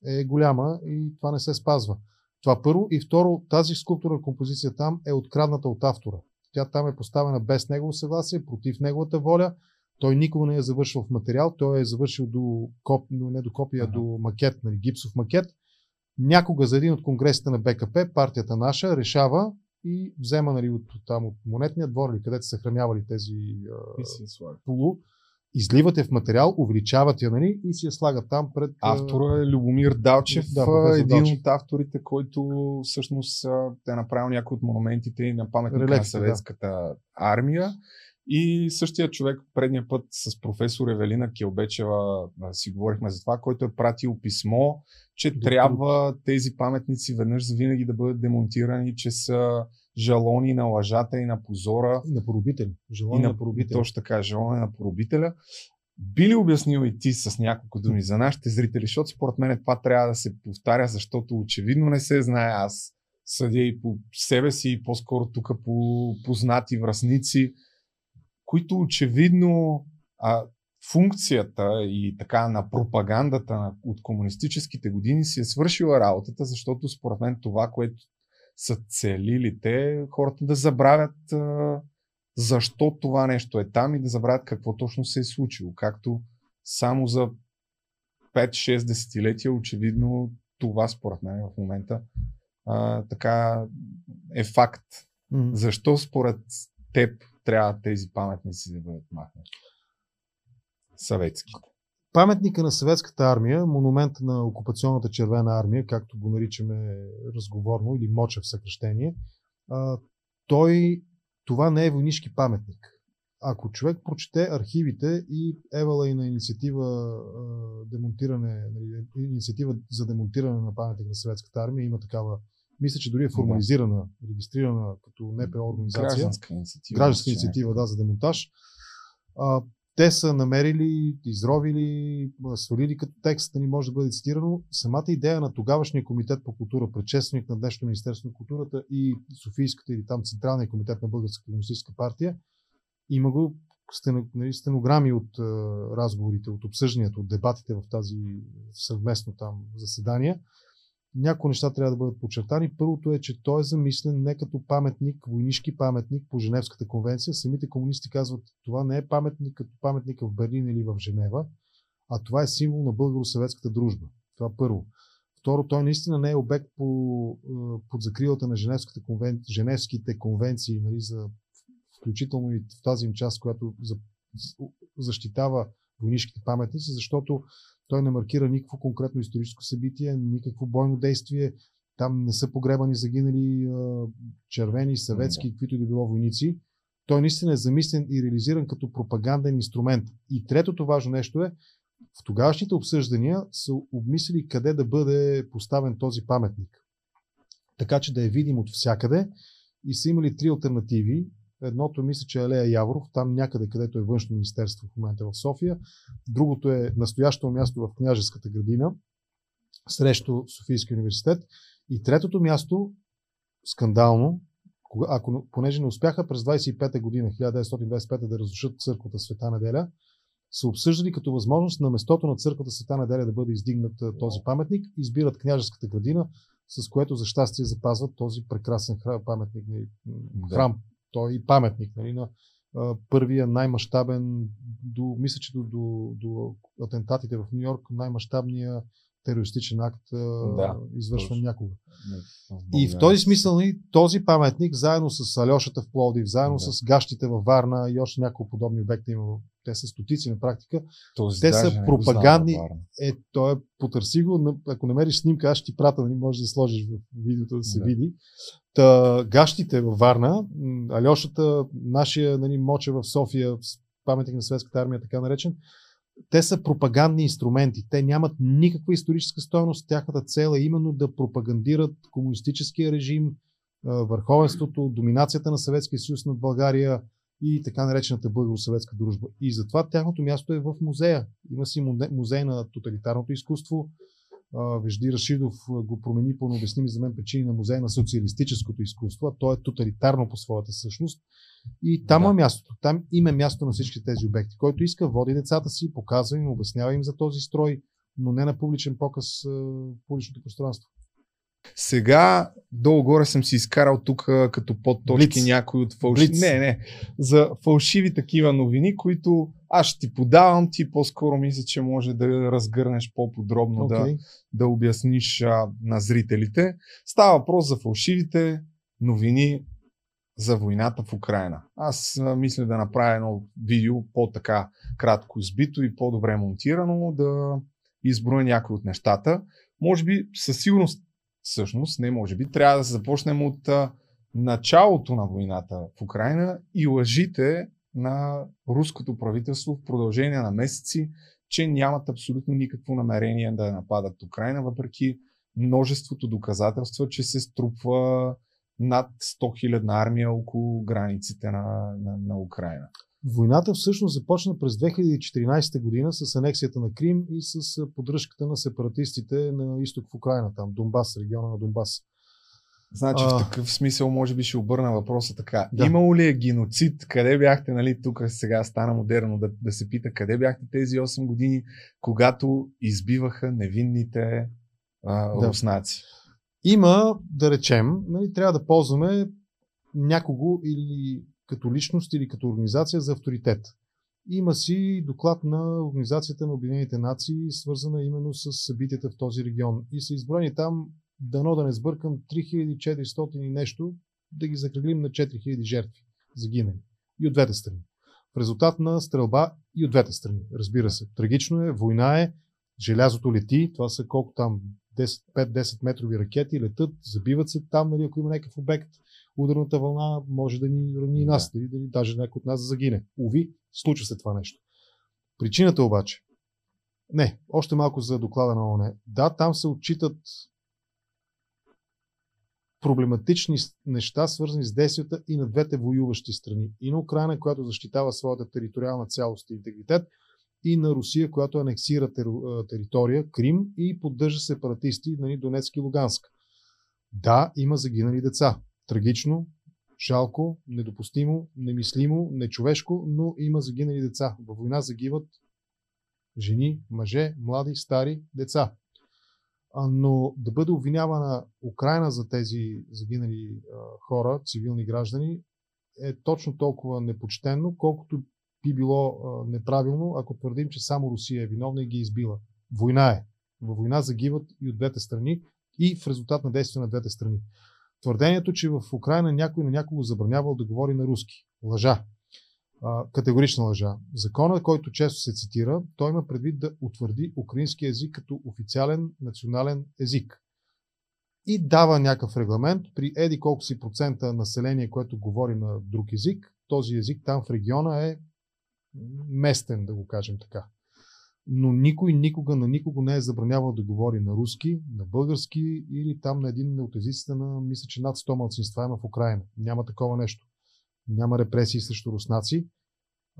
е голяма и това не се спазва. Това първо. И второ, тази скулптура композиция там е открадната от автора. Тя там е поставена без негово съгласие, против неговата воля. Той никога не е завършил в материал, той е завършил до коп, не до копия, ага. до макет, нали, гипсов макет. Някога за един от конгресите на БКП, партията наша решава и взема нали, от, там, от монетния двор, или където са съхранявали тези а, полу, изливате в материал, увеличават я нали, и си я слагат там пред... Автора е Любомир Далчев, да, един Далчев. от авторите, който всъщност е направил някои от монументите на паметника на съветската да. армия. И същия човек предния път с професор Евелина Келбечева си говорихме за това, който е пратил писмо, че Доктор... трябва тези паметници веднъж за винаги да бъдат демонтирани, че са жалони на лъжата и на позора. И на поробителя. Жалони и на, на поробителя. Точно така, жалони на поробителя. Би ли обяснил и ти с няколко думи за нашите зрители, защото според мен това трябва да се повтаря, защото очевидно не се знае. Аз съдя и по себе си, и по-скоро тук по познати връзници, които очевидно а, функцията и така на пропагандата от комунистическите години си е свършила работата, защото според мен това, което са целили те хората да забравят а, защо това нещо е там и да забравят какво точно се е случило. Както само за 5-6 десетилетия, очевидно това според мен в момента а, така е факт. Mm-hmm. Защо според теб трябва тези паметници да бъдат махнати? Съветските паметника на съветската армия, монумент на окупационната червена армия, както го наричаме разговорно или моча в съкръщение, той, това не е войнишки паметник. ако човек прочете архивите и евала и на инициатива, демонтиране, нали, инициатива за демонтиране на паметник на съветската армия, има такава, мисля, че дори е формализирана, регистрирана като НПО организация. Гражданска инициатива. Гражданска инициатива, да, за демонтаж. А, те са намерили, изровили, свалили като текст, ни може да бъде цитирано. Самата идея на тогавашния комитет по култура, предшественик на днешното Министерство на културата и Софийската или там Централния комитет на Българската комунистическа партия, има го нали, стенограми от разговорите, от обсъжданията, от дебатите в тази съвместно там заседание. Някои неща трябва да бъдат подчертани. Първото е, че той е замислен не като паметник, войнишки паметник по Женевската конвенция. Самите комунисти казват, това не е паметник като паметник в Берлин или в Женева, а това е символ на българо-съветската дружба. Това първо. Второ, той наистина не е обект по, под закрилата на Женевската конвен... Женевските конвенции нали, за включително и в тази им част, която защитава войнишките паметници, защото той не маркира никакво конкретно историческо събитие, никакво бойно действие. Там не са погребани загинали червени, съветски, каквито и да било войници. Той наистина е замислен и реализиран като пропаганден инструмент. И третото важно нещо е, в тогавашните обсъждания са обмислили къде да бъде поставен този паметник. Така че да е видим от всякъде. И са имали три альтернативи. Едното мисля, че е Алея Яворов, там някъде, където е външно министерство в момента в София. Другото е настоящото място в Княжеската градина, срещу Софийския университет. И третото място, скандално, ако, понеже не успяха през 25-та година, 1925 да разрушат църквата Света неделя, са обсъждали като възможност на местото на църквата Света неделя да бъде издигнат този паметник, избират княжеската градина, с което за щастие запазват този прекрасен храм, паметник, храм, той е и паметник нали, на първия най-мащабен, до, мисля, че до, до, до атентатите в Нью Йорк, най-мащабния терористичен акт, да, извършван точно. някога. Не, и в този смисъл нали, този паметник, заедно с Алешата в Плодив, заедно да. с гащите във Варна и още няколко подобни обекти има, те са стотици на практика, този те са пропагандни. Е, той е, потърси го, ако намериш снимка, аз ще ти пратя, нали, може да сложиш в видеото да се да. види. Та, гащите във Варна, Алешата, нашия нали, моча в София, паметник на Светската армия, така наречен, те са пропагандни инструменти. Те нямат никаква историческа стоеност. Тяхната цел е именно да пропагандират комунистическия режим, върховенството, доминацията на Съветския съюз над България и така наречената българо-съветска дружба. И затова тяхното място е в музея. Има си музей на тоталитарното изкуство, Вежди Рашидов го промени по необясними за мен причини на музей на социалистическото изкуство, а то е тоталитарно по своята същност. И там да. е мястото. Там има място на всички тези обекти. Който иска, води децата си, показва им, обяснява им за този строй, но не на публичен показ в публичното пространство. Сега долу-горе съм си изкарал тук като подточки Блиц. някои от фалшиви. Не, не. За фалшиви такива новини, които аз ще ти подавам, ти по-скоро мисля, че може да разгърнеш по-подробно, okay. да, да обясниш а, на зрителите. Става въпрос за фалшивите новини за войната в Украина. Аз а, мисля да направя едно видео по-така кратко сбито и по-добре монтирано, да изброя някои от нещата. Може би със сигурност всъщност, не може би, трябва да започнем от а, началото на войната в Украина и лъжите на руското правителство в продължение на месеци, че нямат абсолютно никакво намерение да нападат Украина, въпреки множеството доказателства, че се струпва над 100 000 армия около границите на, на, на Украина. Войната всъщност започна през 2014 година с анексията на Крим и с поддръжката на сепаратистите на изток в Украина, там Донбас, региона на Донбас. Значи а... в такъв смисъл може би ще обърна въпроса така. Да. Имало ли е геноцид? Къде бяхте, нали, тук сега стана модерно да, да се пита, къде бяхте тези 8 години, когато избиваха невинните а, да. руснаци? Има, да речем, нали, трябва да ползваме някого или като личност или като организация за авторитет. Има си доклад на Организацията на Обединените нации, свързана именно с събитията в този регион. И са изброени там, дано да не сбъркам, 3400 и нещо, да ги закръглим на 4000 жертви, загинали. И от двете страни. В резултат на стрелба и от двете страни. Разбира се. Трагично е, война е, желязото лети, това са колко там, 5-10 метрови ракети, летат, забиват се там, нали, ако има някакъв обект, ударната вълна може да ни рани и нас, дали, дали, даже някой от нас да загине. Уви, случва се това нещо. Причината обаче, не, още малко за доклада на ОНЕ. Да, там се отчитат проблематични неща, свързани с действията и на двете воюващи страни. И на Украина, която защитава своята териториална цялост и интегритет, и на Русия, която анексира територия, Крим и поддържа сепаратисти нали, Донецк и Луганск. Да, има загинали деца. Трагично, жалко, недопустимо, немислимо, нечовешко, но има загинали деца. Във война загиват жени, мъже, млади, стари, деца. Но да бъде обвинявана Украина за тези загинали хора, цивилни граждани, е точно толкова непочтенно, колкото би било неправилно, ако твърдим, че само Русия е виновна и ги е избила. Война е. Във война загиват и от двете страни и в резултат на действия на двете страни. Твърдението, че в Украина някой на някого забранявал да говори на руски. Лъжа. А, категорична лъжа. Закона, който често се цитира, той има предвид да утвърди украински език като официален национален език. И дава някакъв регламент при еди колко си процента население, което говори на друг език, този език там в региона е местен, да го кажем така. Но никой никога на никого не е забранявал да говори на руски, на български или там на един от езиците на, мисля, че над 100 малцинства има в Украина. Няма такова нещо. Няма репресии срещу руснаци.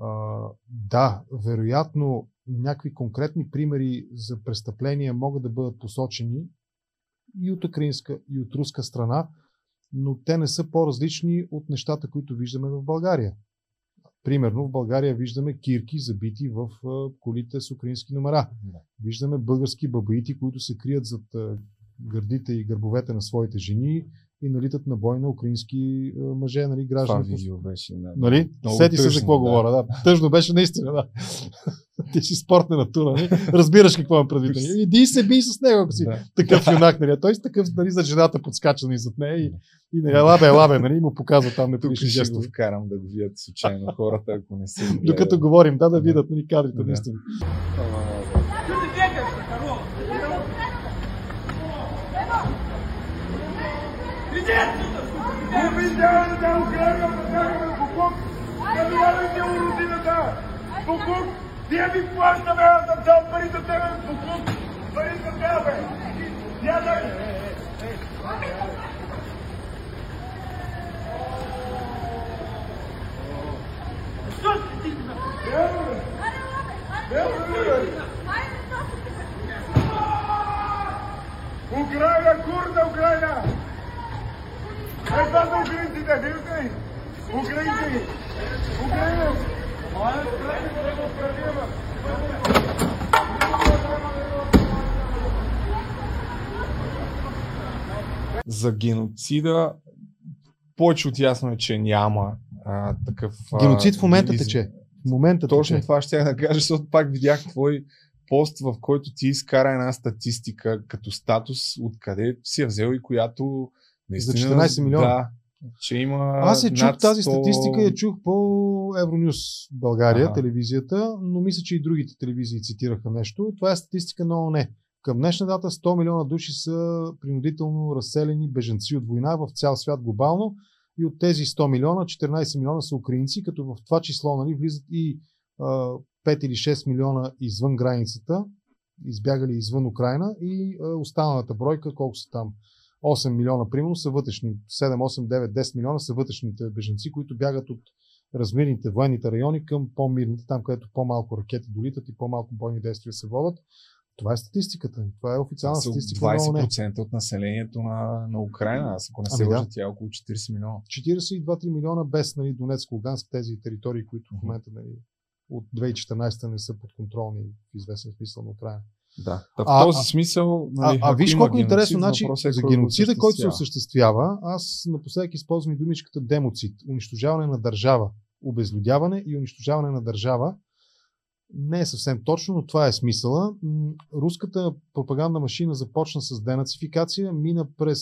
А, да, вероятно някакви конкретни примери за престъпления могат да бъдат посочени и от украинска, и от руска страна, но те не са по-различни от нещата, които виждаме в България. Примерно в България виждаме кирки забити в колите с украински номера. Виждаме български бабаити, които се крият зад гърдите и гърбовете на своите жени и налитат на бой на украински мъже, нали, граждани. Това видео беше, да. Нали? Сети се за какво да. говоря, да. Тъжно беше наистина, да. Ти си спортна натура, нали? Разбираш какво е предвид. Нали? Иди се бий с него, ако си да. такъв юнак, нали? Той си такъв, нали, за жената подскача нали, зад нея и, и нали, лабе, лабе, нали, му показва там жестове. Тук ще го вкарам да го видят случайно хората, ако не се Докато говорим, да, да видят нали, кадрите, да. наистина. Обидявате Украина, да Букук! Забивайте уродината! Букук! Ние ви плащаме, аз да дам пари за тебе, Букук! Пари за тебе! Я дай! Що си ти? Украина, курда, Украина! Е, това са украинците, виждате ли? Украинци! Украина! Моля, украинците да го правима! За геноцида повече от ясно е, че няма а, такъв. Геноцид в момента тече. В момента Точно тече. това ще я да кажа, защото пак видях твой пост, в който ти изкара една статистика като статус, откъде си я взел и която Наистина, за 14 милиона. Да, че има. Аз я чух тази статистика, я чух по Евронюс България, ага. телевизията, но мисля, че и другите телевизии цитираха нещо. Това е статистика на ОНЕ. Към днешна дата 100 милиона души са принудително разселени беженци от война в цял свят глобално. И от тези 100 милиона, 14 милиона са украинци, като в това число нали, влизат и а, 5 или 6 милиона извън границата, избягали извън Украина и а, останалата бройка, колко са там? 8 милиона, примерно, са вътрешни. 7, 8, 9, 10 милиона са вътрешните беженци, които бягат от размирните военните райони към по-мирните, там където по-малко ракети долитат и по-малко бойни действия се водят. Това е статистиката. Това е официална Това статистика. 20% от населението на, на Украина. Аз ако не се ами лъжа, да. тя е около 40 милиона. 42-3 милиона без нали, Донецк, Луганск, тези територии, които в момента нали, от 2014 не са подконтролни в известен смисъл на Украина. Да. в а, този смисъл. Нали, а, а виж колко интересно, значи, е, за геноцида, който се осъществява, аз напоследък използвам и думичката демоцид, унищожаване на държава, обезлюдяване и унищожаване на държава. Не е съвсем точно, но това е смисъла. Руската пропагандна машина започна с денацификация, мина през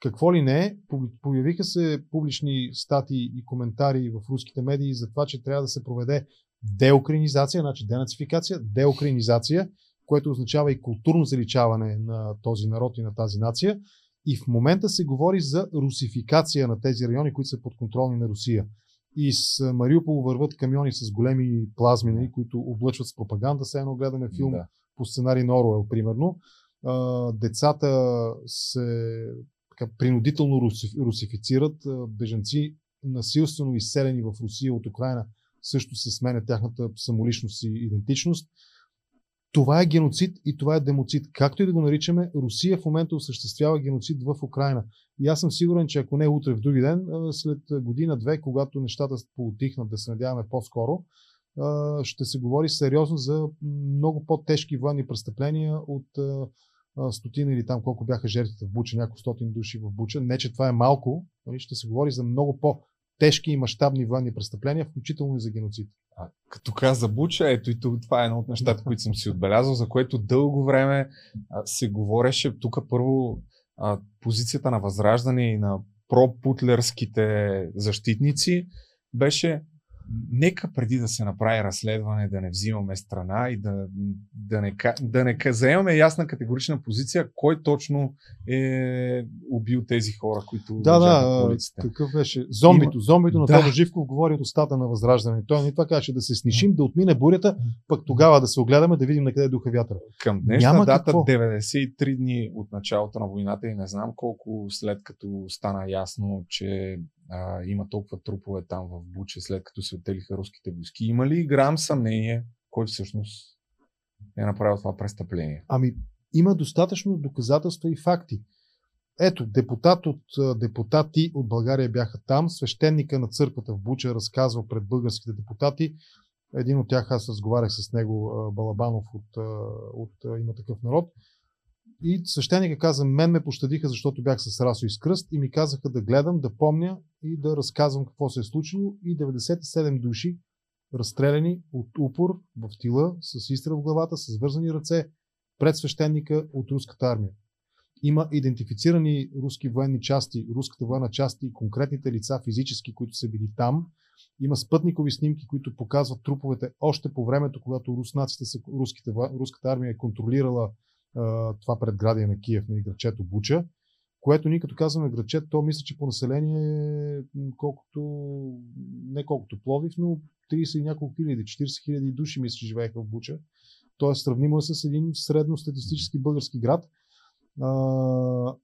какво ли не, появиха се публични статии и коментари в руските медии за това, че трябва да се проведе деукраинизация, значи денацификация, деукраинизация което означава и културно заличаване на този народ и на тази нация. И в момента се говори за русификация на тези райони, които са подконтролни на Русия. И с Мариупол върват камиони с големи плазми, които облъчват с пропаганда. Сега едно гледаме филм да. по сценарий на Оруел, примерно. Децата се така, принудително русифицират. Бежанци насилствено изселени в Русия от Украина също се сменя тяхната самоличност и идентичност. Това е геноцид и това е демоцид. Както и да го наричаме, Русия в момента осъществява геноцид в Украина. И аз съм сигурен, че ако не утре в други ден, след година-две, когато нещата поутихнат, да се надяваме по-скоро, ще се говори сериозно за много по-тежки военни престъпления от стотина или там колко бяха жертвите в Буча, няколко стотин души в Буча. Не, че това е малко, нали, ще се говори за много по-тежки и мащабни военни престъпления, включително и за геноцид. А, като каза Буча, ето и това е едно от нещата, които съм си отбелязал, за което дълго време а, се говореше тук първо а, позицията на възраждане и на пропутлерските защитници беше нека преди да се направи разследване да не взимаме страна и да, да, не, да не заемаме ясна категорична позиция кой точно е убил тези хора, които да, да, улиците. какъв беше? Зомбито. Има... Зомбито на да. Тодор Живков говори от устата на възраждане. Той ни това каже да се снишим, да отмине бурята, пък тогава да се огледаме, да видим на къде духа вятъра. Към днешна Няма дата, какво? 93 дни от началото на войната и не знам колко след като стана ясно, че а, има толкова трупове там в Буче, след като се отелиха руските войски. Има ли грам съмнение, кой всъщност е направил това престъпление? Ами, има достатъчно доказателства и факти. Ето, депутат от, депутати от България бяха там. Свещеника на църквата в Буча разказва пред българските депутати. Един от тях аз разговарях с него, Балабанов от, от, Има такъв народ. И свещеника каза, мен ме пощадиха, защото бях с расо и с кръст и ми казаха да гледам, да помня и да разказвам какво се е случило. И 97 души, разстреляни от упор в тила, с изстрел в главата, с вързани ръце, пред свещеника от руската армия. Има идентифицирани руски военни части, руската военна част и конкретните лица физически, които са били там. Има спътникови снимки, които показват труповете още по времето, когато руснаците руските, руската армия е контролирала това предградие на Киев, на градчето Буча, което ние като казваме градче, то мисля, че по население е колкото, не колкото Пловив, но 30 и няколко хиляди, 40 хиляди души мисля, че живееха в Буча. Тоест сравнимо е с един средностатистически български град. А,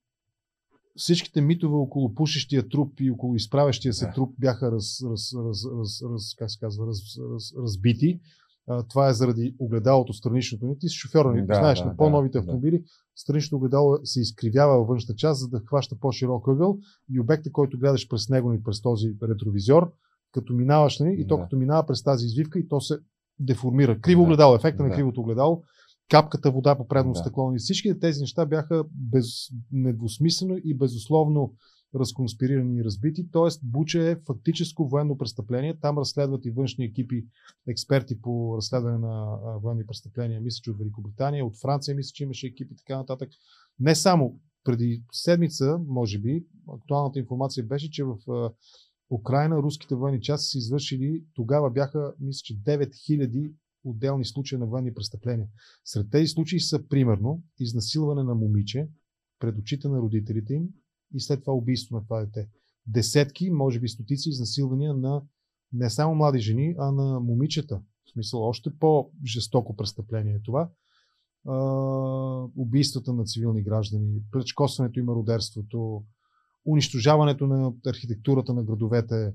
всичките митове около пушещия труп и около изправящия се труп бяха раз, раз, раз, раз, раз, как се казва, раз, раз, разбити това е заради огледалото страничното. Не ти си шофьор, не нали? да, знаеш, да, на по-новите да, автомобили, да. страничното огледало се изкривява във външната част, за да хваща по-широк ъгъл и обекта, който гледаш през него и през този ретровизор, като минаваш, нали, и то като минава през тази извивка и то се деформира. Криво огледало, ефекта да. на кривото огледало, капката вода по предно да. стъкло. И всички тези неща бяха без, недвусмислено и безусловно разконспирирани и разбити. Тоест, Буча е фактическо военно престъпление. Там разследват и външни екипи, експерти по разследване на военни престъпления. Мисля, че от Великобритания, от Франция, мисля, че имаше екипи и така нататък. Не само преди седмица, може би, актуалната информация беше, че в Украина руските военни части са извършили, тогава бяха, мисля, че 9000 отделни случаи на военни престъпления. Сред тези случаи са, примерно, изнасилване на момиче пред очите на родителите им, и след това убийство на това дете. Десетки, може би стотици изнасилвания на не само млади жени, а на момичета. В смисъл, още по-жестоко престъпление е това. А, убийствата на цивилни граждани, предшкосването и мародерството, унищожаването на архитектурата на градовете.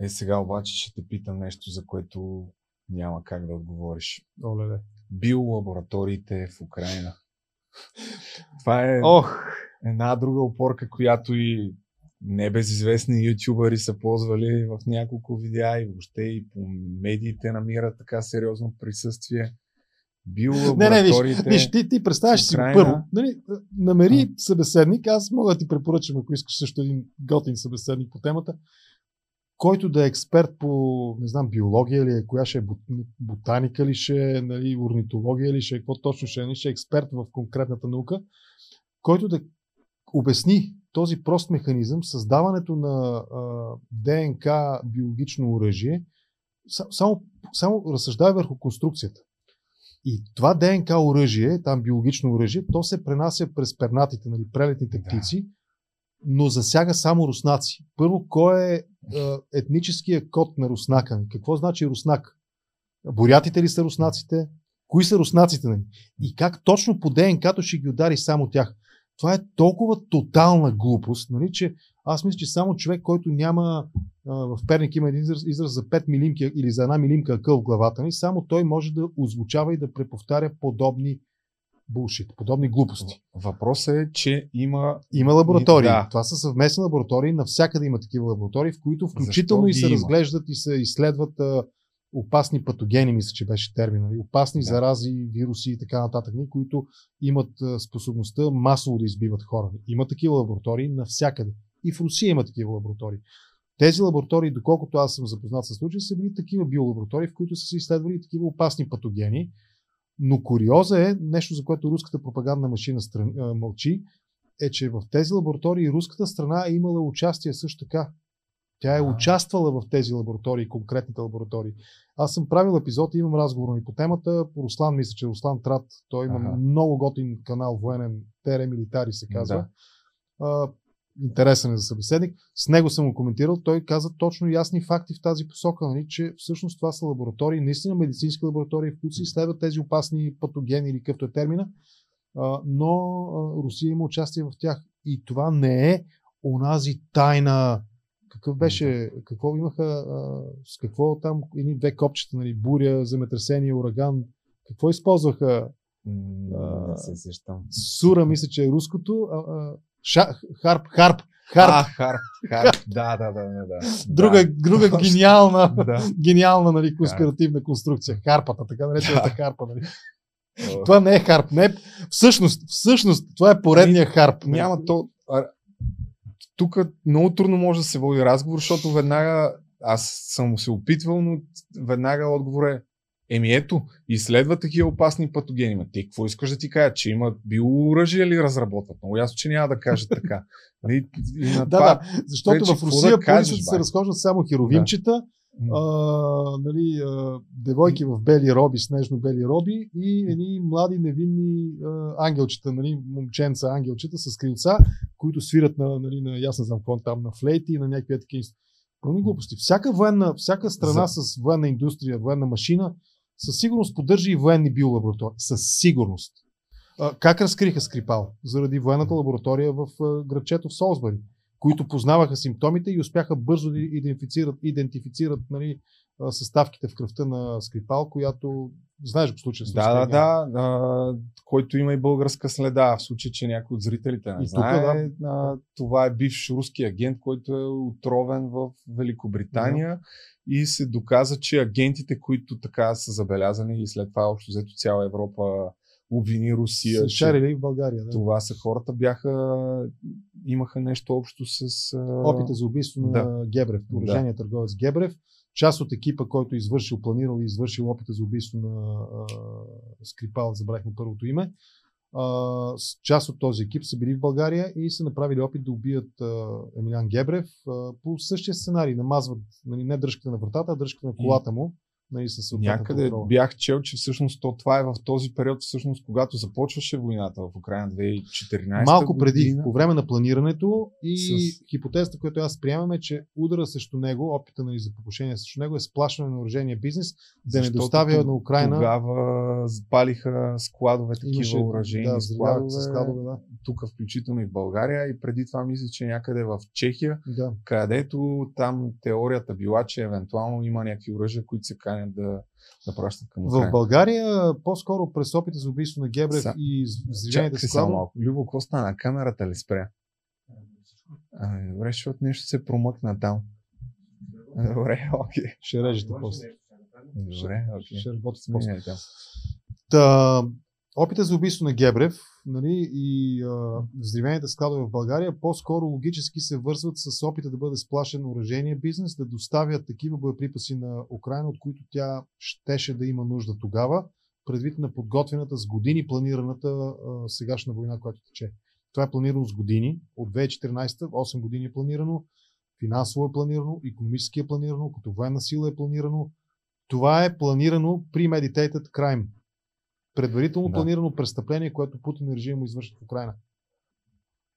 Е, сега обаче ще те питам нещо, за което няма как да отговориш. Оле, Биолабораториите в Украина. Това е... Ох! Една друга опорка, която и небезизвестни ютубъри са ползвали в няколко видеа и въобще и по медиите намират така сериозно присъствие. Не, не, виж, виж ти, ти представяш си първо. Нали, намери а. събеседник, аз мога да ти препоръчам, ако искаш също един готин събеседник по темата, който да е експерт по, не знам, биология или коя ще е ботаника ли ще е, нали, орнитология ли ще е, какво точно ще е, ще е експерт в конкретната наука, който да обясни този прост механизъм, създаването на а, ДНК биологично оръжие, само, само разсъждава върху конструкцията. И това ДНК оръжие, там биологично оръжие, то се пренася през пернатите, нали, прелетните птици, да. но засяга само руснаци. Първо, кой е, е етническия код на руснака? Какво значи руснак? Борятите ли са руснаците? Кои са руснаците? Нали? И как точно по ДНК-то ще ги удари само тях? Това е толкова тотална глупост, нали, че аз мисля, че само човек, който няма в Перник има един израз, израз за 5 милимки или за една милимка акъл в главата ни, само той може да озвучава и да преповтаря подобни булшит, подобни глупости. Въпросът е, че има... Има лаборатории. Да. Това са съвместни лаборатории. Навсякъде има такива лаборатории, в които включително Защо и се има? разглеждат и се изследват а, опасни патогени, мисля, че беше термин. Нали? Опасни да. зарази, вируси и така нататък, нали? които имат способността масово да избиват хора. Има такива лаборатории навсякъде. И в Русия има такива лаборатории. Тези лаборатории, доколкото аз съм запознат с случая, са били такива биолаборатории, в които са се изследвали такива опасни патогени. Но куриоза е, нещо за което руската пропагандна машина стран, мълчи, е, че в тези лаборатории руската страна е имала участие също така. Тя е участвала в тези лаборатории, конкретните лаборатории. Аз съм правил епизод и имам разговор и по темата. Руслан, мисля, че Руслан Трат, той има ага. много готин канал, военен, Тере Милитари се казва. Да интересен е за събеседник. С него съм го коментирал. Той каза точно ясни факти в тази посока, нали, че всъщност това са лаборатории, наистина медицински лаборатории, в които се изследват тези опасни патогени или какъвто е термина, но Русия има участие в тях. И това не е онази тайна. Какъв беше, какво имаха, с какво там, едни две копчета, нали, буря, земетресение, ураган, какво използваха? Не се сещам. Сура, мисля, че е руското. А, а, Ша, харп, харп, харп. А, харп, харп. Да, да, да, да. Друга, да. друга гениална, да. гениална нали, конспиративна конструкция. Харпата, така наречената да. харпа. Нали. Това не е харп. Не е... Всъщност, всъщност, това е поредния харп. Няма то. Тук много трудно може да се води разговор, защото веднага аз съм се опитвал, но веднага отговор е Еми ето, изследва такива опасни патогени. Ма ти какво искаш да ти кажа, че има биооръжие ли разработват? Много ясно, че няма да каже така. Нали, и, и на да, това, да, защото вече, в Русия да кажеш, се разхождат само херовимчета, да. А, нали, а, девойки в бели роби, снежно-бели роби и едни млади невинни а, ангелчета, нали, момченца ангелчета с крилца, които свират на, нали, на ясен знам какво там, на флейти и на някакви такива Пълни глупости. Всяка военна, всяка страна За... с военна индустрия, военна машина със сигурност поддържа и военни биолаборатории. Със сигурност. А, как разкриха Скрипал? Заради военната лаборатория в градчето в Солсбъри, които познаваха симптомите и успяха бързо да идентифицират, идентифицират нали, съставките в кръвта на Скрипал, която знаеш го случая Да, да, да, да, който има и българска следа, в случай, че някой от зрителите не и знае. Тук, да. а, това е бивш руски агент, който е отровен в Великобритания да. и се доказа, че агентите, които така са забелязани и след това общо взето цяла Европа обвини Русия. Са шарили в България. Да. Това са хората бяха, имаха нещо общо с... Опита за убийство да. на Гебрев, въоръжения да. търговец Гебрев част от екипа, който извършил, планирал и извършил опита за убийство на а, Скрипал, забравихме първото име, а, част от този екип са били в България и са направили опит да убият а, Емилиан Гебрев а, по същия сценарий. Намазват нали, не дръжката на вратата, а дръжката на колата му. Нали, с Някъде контрол. бях чел, че всъщност то, това е в този период, всъщност, когато започваше войната в Украина 2014. Малко година. преди, по време на планирането и с... хипотезата, която аз приемам е, че удара срещу него, опита нали, за покушение срещу него е сплашване на оръжения бизнес, да не доставя на Украина. Тогава запалиха складове, такива Имаше, оръжени да, складове, складове да. тук включително и в България и преди това мисля, че някъде в Чехия, да. където там теорията била, че евентуално има някакви оръжия, които се канят да, да пращат към Украина. В България, по-скоро през опита за убийство на Гебрев Са... и взривените складове. само малко. Любо, какво стана? Камерата ли спря? Ами, добре, защото нещо се промъкна там. Добре, окей. Okay. Ще режете после. Добре, окей. Ще работите после. Та, опита за убийство на Гебрев нали, и а, взривените складове в България по-скоро логически се вързват с опита да бъде сплашен оръжение бизнес, да доставят такива боеприпаси на Украина, от които тя щеше да има нужда тогава, предвид на подготвената с години планираната а, сегашна война, която тече. Това е планирано с години. От 2014 8 години е планирано, финансово е планирано, економически е планирано, като военна сила е планирано. Това е планирано при Meditated Crime предварително да. планирано престъпление, което Путин режим му извършва в Украина.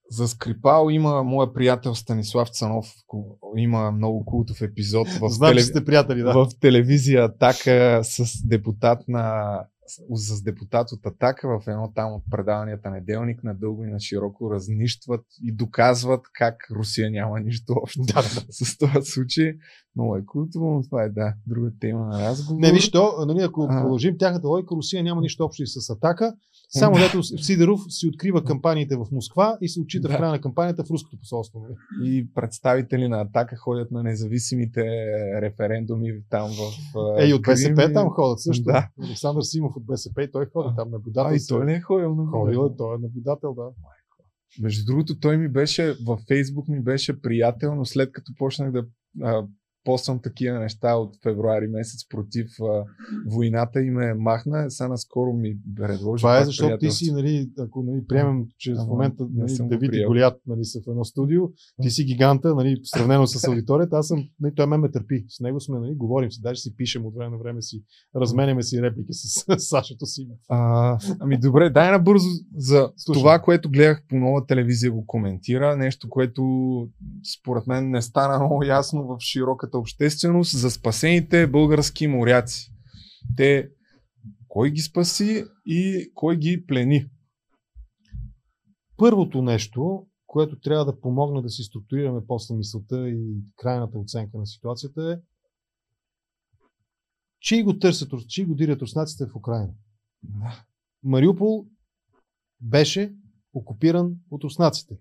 За Скрипал има моя приятел Станислав Цанов. Има много култов епизод в, Знам, телев... сте приятели, да. в телевизия Атака с депутат на с депутат от Атака в едно там от предаванията неделник надълго и на широко разнищват и доказват как Русия няма нищо общо да, да. с този случай. Много е култово, но това е да, друга тема на разговор. Не, виж то, нали, ако а... продължим тяхната логика, Русия няма нищо общо и с Атака, само дето Сидеров си открива кампаниите в Москва и се отчита да. в края на кампанията в руското посолство. Нали? И представители на Атака ходят на независимите референдуми там в Ей, от БСП там ходят също. Да. Александър Симов от БСП и той ходи там наблюдател. А, и той не е ходил на Ходил е, той е наблюдател, да. Между другото, той ми беше, във Фейсбук ми беше приятел, но след като почнах да а, поствам такива неща от февруари месец против а, войната и ме махна. Сега наскоро ми предложи. Това е защото ти си, нали, ако нали, приемем, че в момента нали, Давид и Голят нали, са в едно студио, ти си гиганта, нали, сравнено с аудиторията, аз съм, нали, той ме ме търпи. С него сме, нали, говорим си, даже си пишем от време на време си, разменяме си реплики с, с Сашето си. А, ами добре, дай набързо за Слушай. това, което гледах по нова телевизия го коментира. Нещо, което според мен не стана много ясно в широка широката общественост за спасените български моряци. Те кой ги спаси и кой ги плени? Първото нещо, което трябва да помогне да си структурираме после мисълта и крайната оценка на ситуацията е Чи го търсят, чи го дирят руснаците в Украина. Мариупол беше окупиран от руснаците.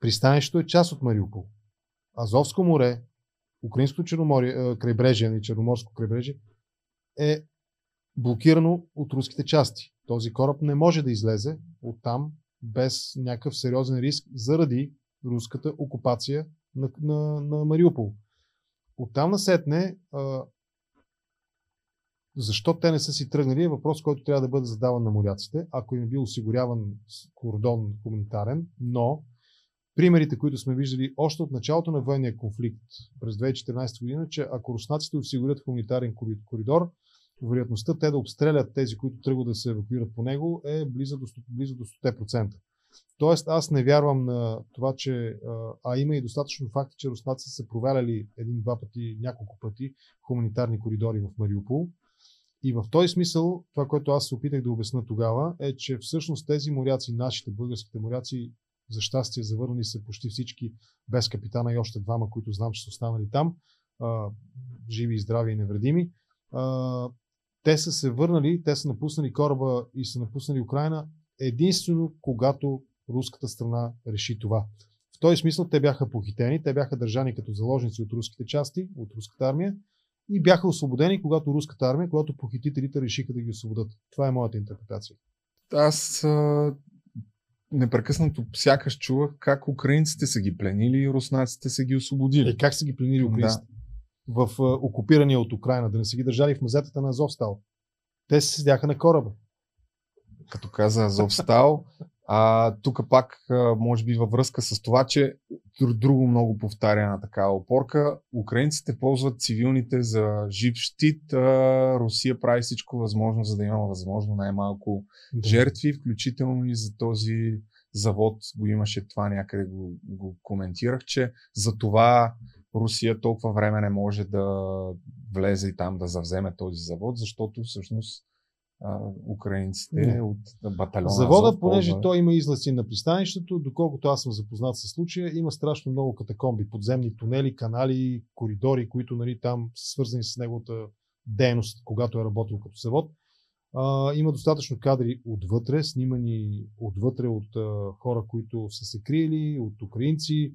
Пристанището е част от Мариупол. Азовско море, Украинското черноморие, крайбрежие, нали, Черноморско крайбрежие, е блокирано от руските части. Този кораб не може да излезе от там без някакъв сериозен риск заради руската окупация на, на, на Мариупол. Оттам насетне, а, защо те не са си тръгнали е въпрос, който трябва да бъде задаван на моряците, ако им е бил осигуряван кордон хуманитарен, но примерите, които сме виждали още от началото на военния конфликт през 2014 година, че ако руснаците осигурят хуманитарен коридор, вероятността те да обстрелят тези, които тръгват да се евакуират по него, е близо до, близо до 100%. Тоест, аз не вярвам на това, че. А има и достатъчно факти, че руснаците са проваляли един-два пъти, няколко пъти хуманитарни коридори в Мариупол. И в този смисъл, това, което аз се опитах да обясна тогава, е, че всъщност тези моряци, нашите българските моряци, за щастие завърнали се почти всички без капитана и още двама, които знам, че са останали там, а, живи и здрави и невредими. А, те са се върнали, те са напуснали кораба и са напуснали Украина единствено когато руската страна реши това. В този смисъл те бяха похитени, те бяха държани като заложници от руските части, от руската армия и бяха освободени, когато руската армия, когато похитителите решиха да ги освободят. Това е моята интерпретация. Аз непрекъснато сякаш чувах как украинците са ги пленили и руснаците са ги освободили. Е, как са ги пленили украинците? Да. В uh, окупирания от Украина, да не са ги държали в мазетата на Азовстал. Те се седяха на кораба. Като каза Азовстал, а, тук пак, може би във връзка с това, че друго много повтаряна такава опорка, украинците ползват цивилните за жив щит, а, Русия прави всичко възможно, за да има възможно най-малко да. жертви, включително и за този завод го имаше това някъде го, го коментирах, че за това Русия толкова време не може да влезе и там да завземе този завод, защото всъщност украинците не. от батальона. Завода, Азов, понеже ползва... той има излази на пристанището, доколкото аз съм запознат с случая, има страшно много катакомби, подземни тунели, канали, коридори, които нали, там са свързани с неговата дейност, когато е работил като завод. А, има достатъчно кадри отвътре, снимани отвътре от а, хора, които са се криели, от украинци.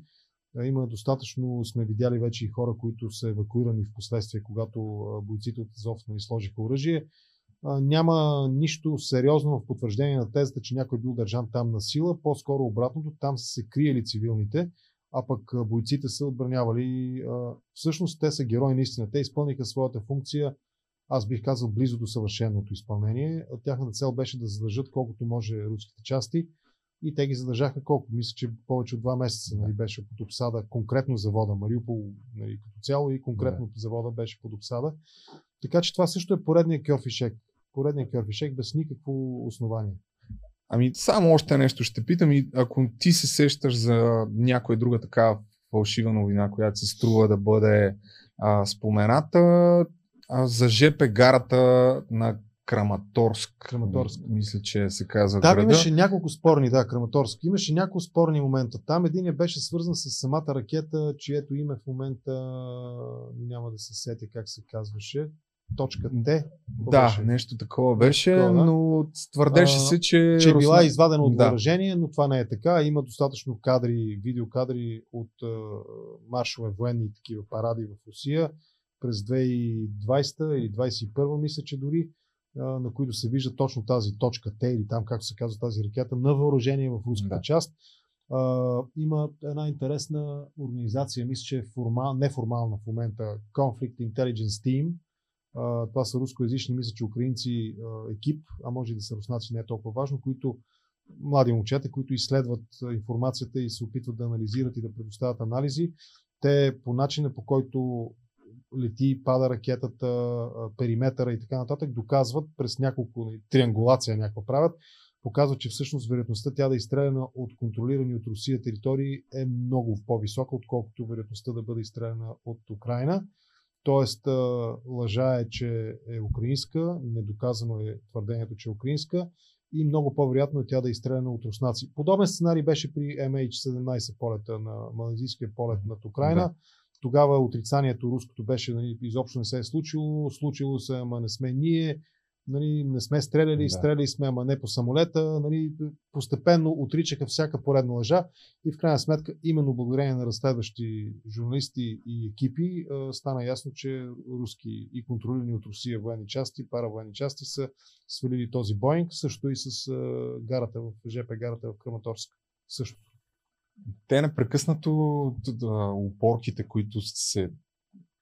А, има достатъчно, сме видяли вече и хора, които са евакуирани в последствие, когато бойците от Азов нали, сложиха оръжие няма нищо сериозно в потвърждение на тезата, че някой бил държан там на сила. По-скоро обратното, там са се криели цивилните, а пък бойците са отбранявали. Всъщност те са герои наистина. Те изпълниха своята функция, аз бих казал, близо до съвършеното изпълнение. Тяхната цел беше да задържат колкото може руските части и те ги задържаха колко? Мисля, че повече от два месеца нали, беше под обсада конкретно завода Мариупол нали, като цяло и конкретно завода беше под обсада. Така че това също е поредния кьорфишек поредния кърфишек без никакво основание. Ами само още нещо ще питам и ако ти се сещаш за някоя друга такава фалшива новина, която си струва да бъде а, спомената, а, за ЖП гарата на Краматорск. Краматорск. Мисля, че се казва. Там града. имаше няколко спорни, да, Краматорск. Имаше няколко спорни момента. Там един беше свързан с самата ракета, чието име в момента няма да се сетя как се казваше. Точка Т. Да, беше? нещо такова беше, такова, да. но твърдеше А, се, че... че е била Русна- извадена от Да. въоръжение, но това не е така. Има достатъчно кадри, видеокадри от е, маршове военни такива паради в Русия през 2020 или 2021 мисля, че дори е, на които се вижда точно тази точка Т или там, както се казва тази ракета, на въоръжение в руската Да. част. Е, има една интересна организация, мисля, че е формал, неформална в момента, Conflict Intelligence Team. Това са рускоязични, мисля, че украинци екип, а може и да са руснаци, не е толкова важно, които млади момчета, които изследват информацията и се опитват да анализират и да предоставят анализи. Те по начина по който лети, пада ракетата, периметъра и така нататък, доказват през няколко нали, триангулация някаква правят, показват, че всъщност вероятността тя да е изстреляна от контролирани от Русия територии е много по-висока, отколкото вероятността да бъде изстреляна от Украина. Тоест, лъжа е, че е украинска, недоказано е твърдението, че е украинска и много по-вероятно е тя да е изстреляна от руснаци. Подобен сценарий беше при MH17 полета на малазийския полет над Украина. Да. Тогава отрицанието руското беше, нали, изобщо не се е случило, случило се, ама не сме ние, нали, не сме стреляли, Да. стреляли сме, ама не по самолета. Нали, постепенно отричаха всяка поредна лъжа и в крайна сметка, именно благодарение на разследващи журналисти и екипи, стана ясно, че руски и контролирани от Русия военни части, паравоенни части са свалили този Боинг, също и с гарата в ЖП гарата в Краматорск. Също. те непрекъснато да, упорките, които се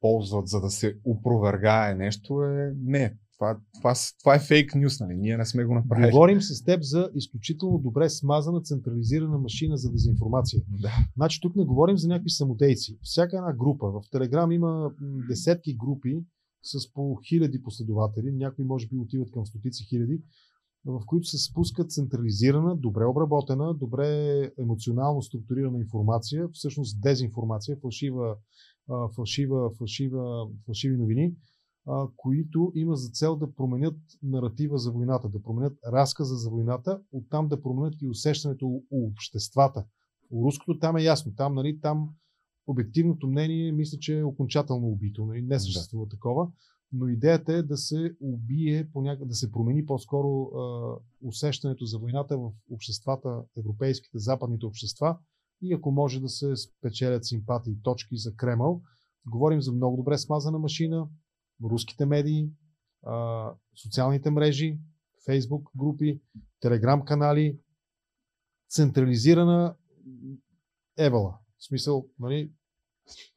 ползват за да се опровергае нещо е не. Това, това, това е фейк нюс, нали? Ние не сме го направили. Говорим с теб за изключително добре смазана централизирана машина за дезинформация. Да. Значи тук не говорим за някакви самодейци. Всяка една група. В Телеграм има десетки групи с по хиляди последователи. Някои може би отиват към стотици хиляди, в които се спускат централизирана, добре обработена, добре емоционално структурирана информация, всъщност дезинформация, фалшива, фалшива, фалшива, фалшиви новини, които има за цел да променят наратива за войната, да променят разказа за войната, оттам да променят и усещането у у обществата. У руското там е ясно. Там, нали, там обективното мнение мисля, че е окончателно убито. Нали? Не съществува да. такова. Но идеята е да се убие, поняк... да се промени по-скоро а, усещането за войната в обществата, европейските, западните общества и ако може да се спечелят симпатии точки за Кремъл. Говорим за много добре смазана машина, руските медии, а, социалните мрежи, фейсбук групи, телеграм канали, централизирана евала. В смисъл, нали,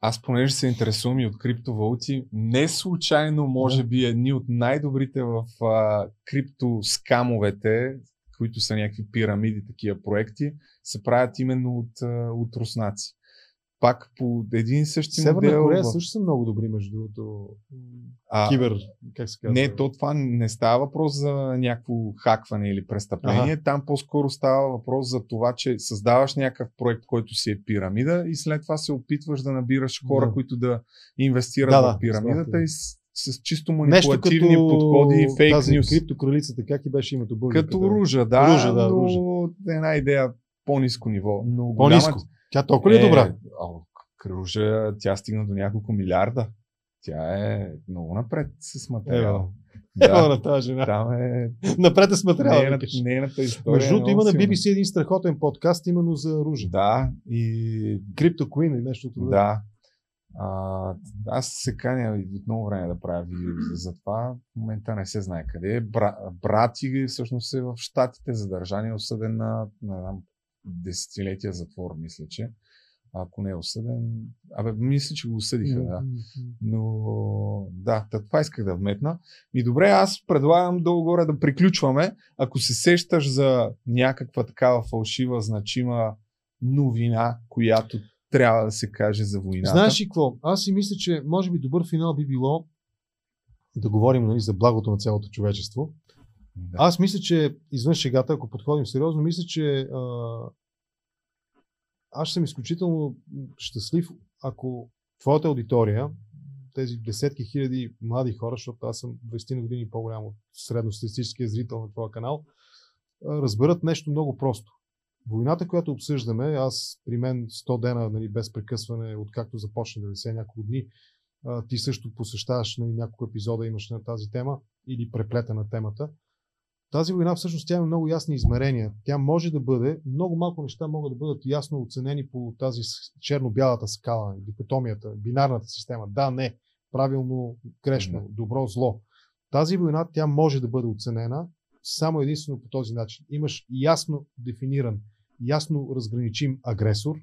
Аз понеже се интересувам и от криптовалути, не случайно, може би, едни от най-добрите в а, криптоскамовете, които са някакви пирамиди, такива проекти, се правят именно от, а, от руснаци. Пак по един и същи Северна модел. Корея в- също са много добри, между другото. а, Кибер, как се казва? Не, то това не става въпрос за някакво хакване или престъпление. Ага. Там по-скоро става въпрос за това, че създаваш някакъв проект, който си е пирамида и след това се опитваш да набираш хора, Да. които да инвестират Да, в да, пирамидата справка. и с, чисто Нещо манипулативни като подходи, фейк тази нюс. криптокралицата, как и беше името българката? Като ружа, да, Ружа, да, но ружа. една идея по-ниско ниво. Но По-ниско. голяма- Тя толкова ли е добра? а, Ружа, тя стигна до няколко милиарда. Тя е много напред с материал. Ева на тази жена. Там е Напред е с материала. нейната, викаш. нейната история. Между е другото има много на. BBC един страхотен подкаст именно за ружа. Да, и Крипто Queen или нещо рода. да. А, аз се каня и от много време да правя видео за, това. В момента не се знае къде е. Бра, брат и всъщност е в Штатите задържан и е осъден на, на, на десетилетия затвор, мисля, че. Ако не е осъден, абе, мисля, че го осъдиха, да. Но да, това исках да вметна. И добре, аз предлагам долу-горе да приключваме. Ако се сещаш за някаква такава фалшива, значима новина, която трябва да се каже за войната. Знаеш ли какво? Аз си мисля, че може би добър финал би било да говорим нали, за благото на цялото човечество. Аз мисля, че извън шегата, ако подходим сериозно, мисля, че а, аз съм изключително щастлив, ако твоята аудитория, тези десетки хиляди млади хора, защото аз съм 20 на години по-голям от средностатистическия зрител на твоя канал, разберат нещо много просто. Войната, която обсъждаме, аз при мен 100 дена нали, без прекъсване, откакто започна 90 няколко дни, ти също посещаваш нали, няколко епизода, имаш на тази тема или преплета на темата. Тази война всъщност тя има много ясни измерения. Тя може да бъде, много малко неща могат да бъдат ясно оценени по тази черно-бялата скала, дикотомията, бинарната система. Да, не, правилно, грешно, добро, зло. Тази война тя може да бъде оценена само единствено по този начин. Имаш ясно дефиниран, ясно разграничим агресор,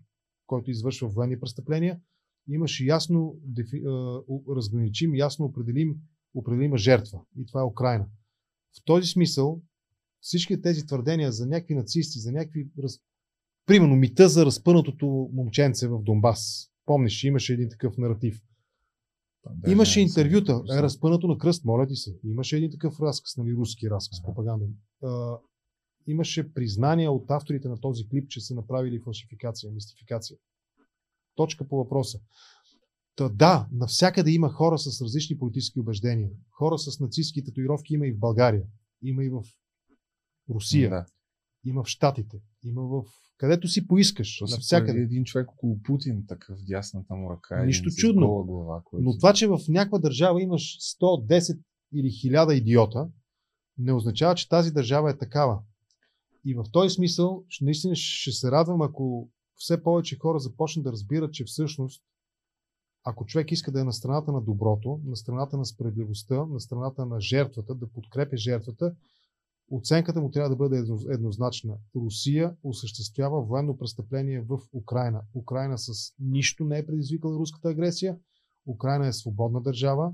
който извършва военни престъпления. Имаш ясно дефи, разграничим, ясно определим, определима жертва. И това е Украина. В този смисъл всички тези твърдения за някакви нацисти, за някакви... Примерно мита за разпънатото момченце в Донбас. Помниш, имаше един такъв наратив. Да, имаше интервюта, е разпънато на кръст, моля ти се. Имаше един такъв разказ, нали, руски разказ, пропаганден. А, имаше признания от авторите на този клип, че са направили фалшификация, мистификация. Точка по въпроса. Та, да, навсякъде има хора с различни политически убеждения. Хора с нацистски татуировки има и в България. Има и в Русия. Да. Има в Штатите. Има в където си поискаш. То навсякъде. един човек около Путин, такъв дясната му ръка. Нищо чудно. Глава, който... Но това, че в някаква държава имаш 110 или 1000 идиота, не означава, че тази държава е такава. И в този смисъл, наистина ще се радвам, ако все повече хора започнат да разбират, че всъщност ако човек иска да е на страната на доброто, на страната на справедливостта, на страната на жертвата, да подкрепя жертвата, оценката му трябва да бъде еднозначна. Русия осъществява военно престъпление в Украина. Украина с нищо не е предизвикала руската агресия. Украина е свободна държава,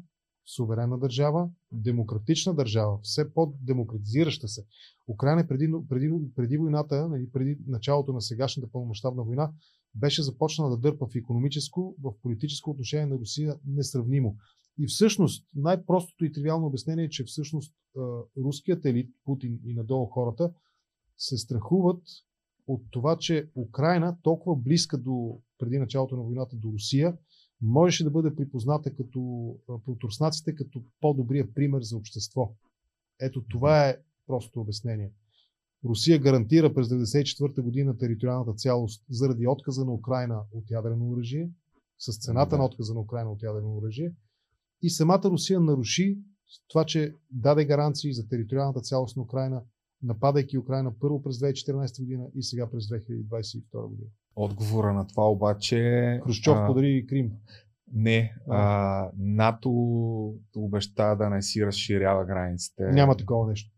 суверенна държава, демократична държава, все по-демократизираща се. Украина преди, преди, преди войната, нали, преди началото на сегашната пълномащабна война, беше започнала да дърпа в економическо, в политическо отношение на Русия несравнимо. И всъщност най-простото и тривиално обяснение е, че всъщност руският елит, Путин и надолу хората, се страхуват от това, че Украина, толкова близка до, преди началото на войната до Русия, можеше да бъде припозната като протурснаците като по-добрия пример за общество. Ето това е простото обяснение. Русия гарантира през 1994 година териториалната цялост заради отказа на Украина от ядрено оръжие, с цената на отказа на Украина от ядрено оръжие. И самата Русия наруши това, че даде гаранции за териториалната цялост на Украина, нападайки Украина първо през 2014 година и сега през 2022 година. Отговора на това обаче... Хрущов а... подари Крим. Не, а, НАТО обеща да не си разширява границите. Няма такова нещо.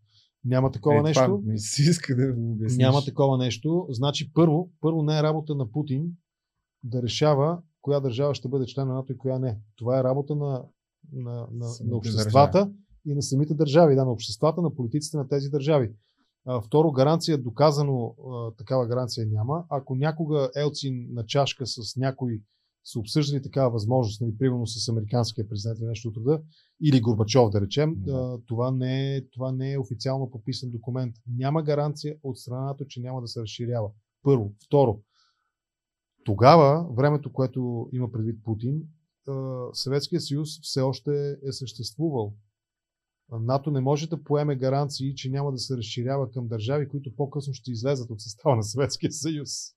Няма такова е, нещо. Това ми си иска да го обясниш. Няма такова нещо. Значи първо, първо не е работа на Путин да решава коя държава ще бъде член на НАТО и коя не. Това е работа на, на, на, на обществата държави. и на самите държави, да, на обществата, на политиците на тези държави. А, второ, гаранция, доказано а, такава гаранция няма. Ако някога Елцин на чашка с някой са обсъждали такава възможност, нали, примерно с американския президент или нещо от рода, или Горбачов, да речем, да. това, не е, това не е официално подписан документ. Няма гаранция от страната, че няма да се разширява. Първо. Второ, тогава, времето, което има предвид Путин, Съветския съюз все още е съществувал. НАТО не може да поеме гаранции, че няма да се разширява към държави, които по-късно ще излезат от състава на Съветския съюз.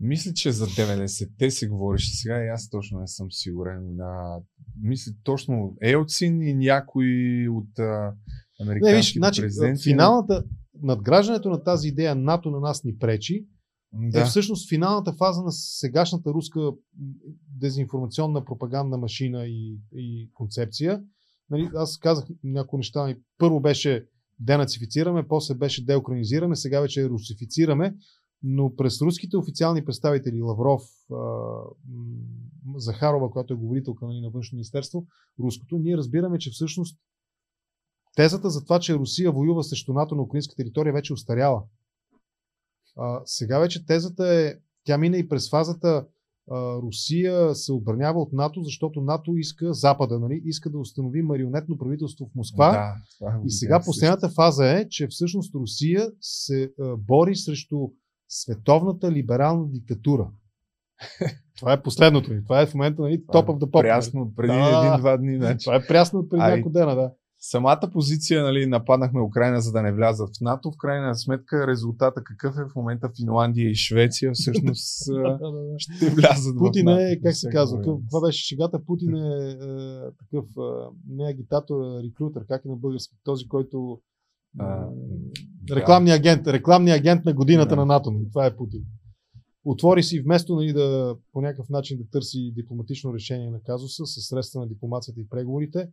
Мисля, че за 90-те се говореше сега и аз точно не съм сигурен. А, мисля, точно Елцин и някой от а, американските не, виж, значи, президенти. Финалната, надграждането на тази идея НАТО на нас ни пречи, да. е всъщност финалната фаза на сегашната руска дезинформационна пропагандна машина и, и концепция. Нали, аз казах някои неща. Първо беше денацифицираме, после беше деукранизираме, сега вече русифицираме, но през руските официални представители Лавров, Захарова, която е говорителка нали, на външно министерство, руското, ние разбираме, че всъщност тезата за това, че Русия воюва срещу НАТО на украинска територия вече устаряла. А, сега вече тезата е, тя мина и през фазата Русия се отбранява от НАТО, защото НАТО иска, Запада, нали, иска да установи марионетно правителство в Москва. Да, това и сега последната фаза е, че всъщност Русия се бори срещу световната либерална диктатура. Това е последното ни. Това е в момента нали, топ of the pop. Прясно преди да, един-два дни. Значи. Това е прясно преди няколко дена, да. Самата позиция, нали, нападнахме Украина, за да не влязат в НАТО. В крайна сметка резултата какъв е в момента Финландия и Швеция всъщност ще влязат Путин е, как се казва, това беше шегата, Путин е, е такъв не агитатор, а рекрутер, как е на български, този, който а, рекламния агент, рекламния агент на годината да. на НАТО. Нали, това е Путин отвори си вместо нали, да по някакъв начин да търси дипломатично решение на казуса с средства на дипломацията и преговорите,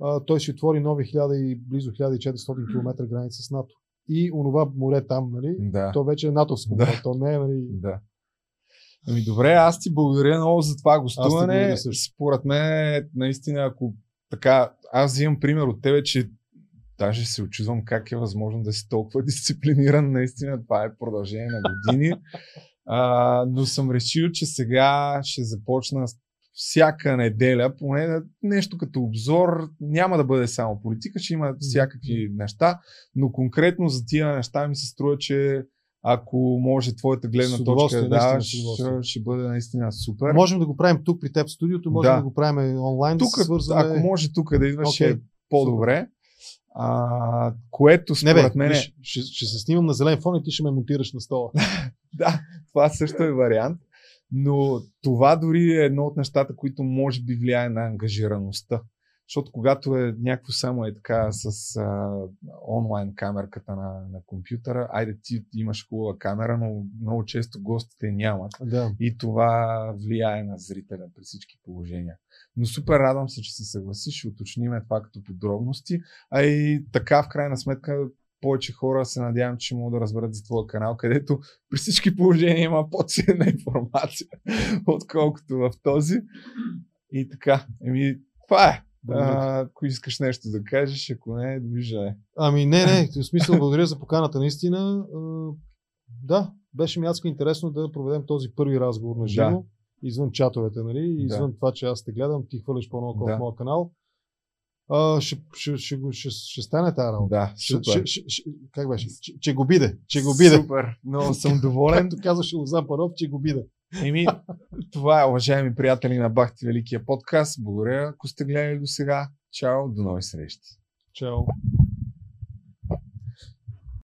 а, той си отвори нови 1000 и близо 1400 км граница с НАТО. И онова море там, нали, да. то вече е натовско, да. то не е, нали... Да. Ами добре, аз ти благодаря много за това гостуване. Според мен, наистина, ако така, аз взимам пример от тебе, че даже се очудвам как е възможно да си толкова дисциплиниран. Наистина, това е продължение на години. А, но съм решил, че сега ще започна всяка неделя, поне нещо като обзор, няма да бъде само политика, ще има всякакви неща, но конкретно за тия неща ми се струва, че ако може твоята гледна точка да, ще, ще бъде наистина супер. Можем да го правим тук при теб в студиото, можем да, да го правим онлайн. Тук, да свързваме... Ако може тук да идваш, okay. е по-добре. А, което според Не, бе, мен. Ще, ще, ще се снимам на зелен фон и ти ще ме монтираш на стола. да, това също е вариант. Но това дори е едно от нещата, които може би влияе на ангажираността. Защото когато е някакво само е така с а, онлайн камерката на, на компютъра, айде ти имаш хубава камера, но много често гостите нямат. Да. И това влияе на зрителя при всички положения. Но супер радвам се, че се съгласиш, ще уточниме това като подробности. А и така в крайна сметка повече хора се надявам, че могат да разберат за твоя канал, където при всички положения има по-ценна информация, отколкото в този. И така, еми, това е. А, ако искаш нещо да кажеш, ако не, довиждане. Ами не, не, в смисъл благодаря за поканата наистина. Да, беше ми адско интересно да проведем този първи разговор на живо, да. извън чатовете, нали? Извън да. това, че аз те гледам, ти хвърляш по-много да. в моя канал. А, ще, ще, ще, ще, ще стане тази работа. Да, супер. Ще, ще, ще, как беше? Че, че го биде. Че го биде. Супер. Много съм доволен. Както казваше Лозан Паров, че го биде. Еми, това е, уважаеми приятели на Бахти Великия подкаст. Благодаря, ако сте гледали до сега. Чао, до нови срещи. Чао.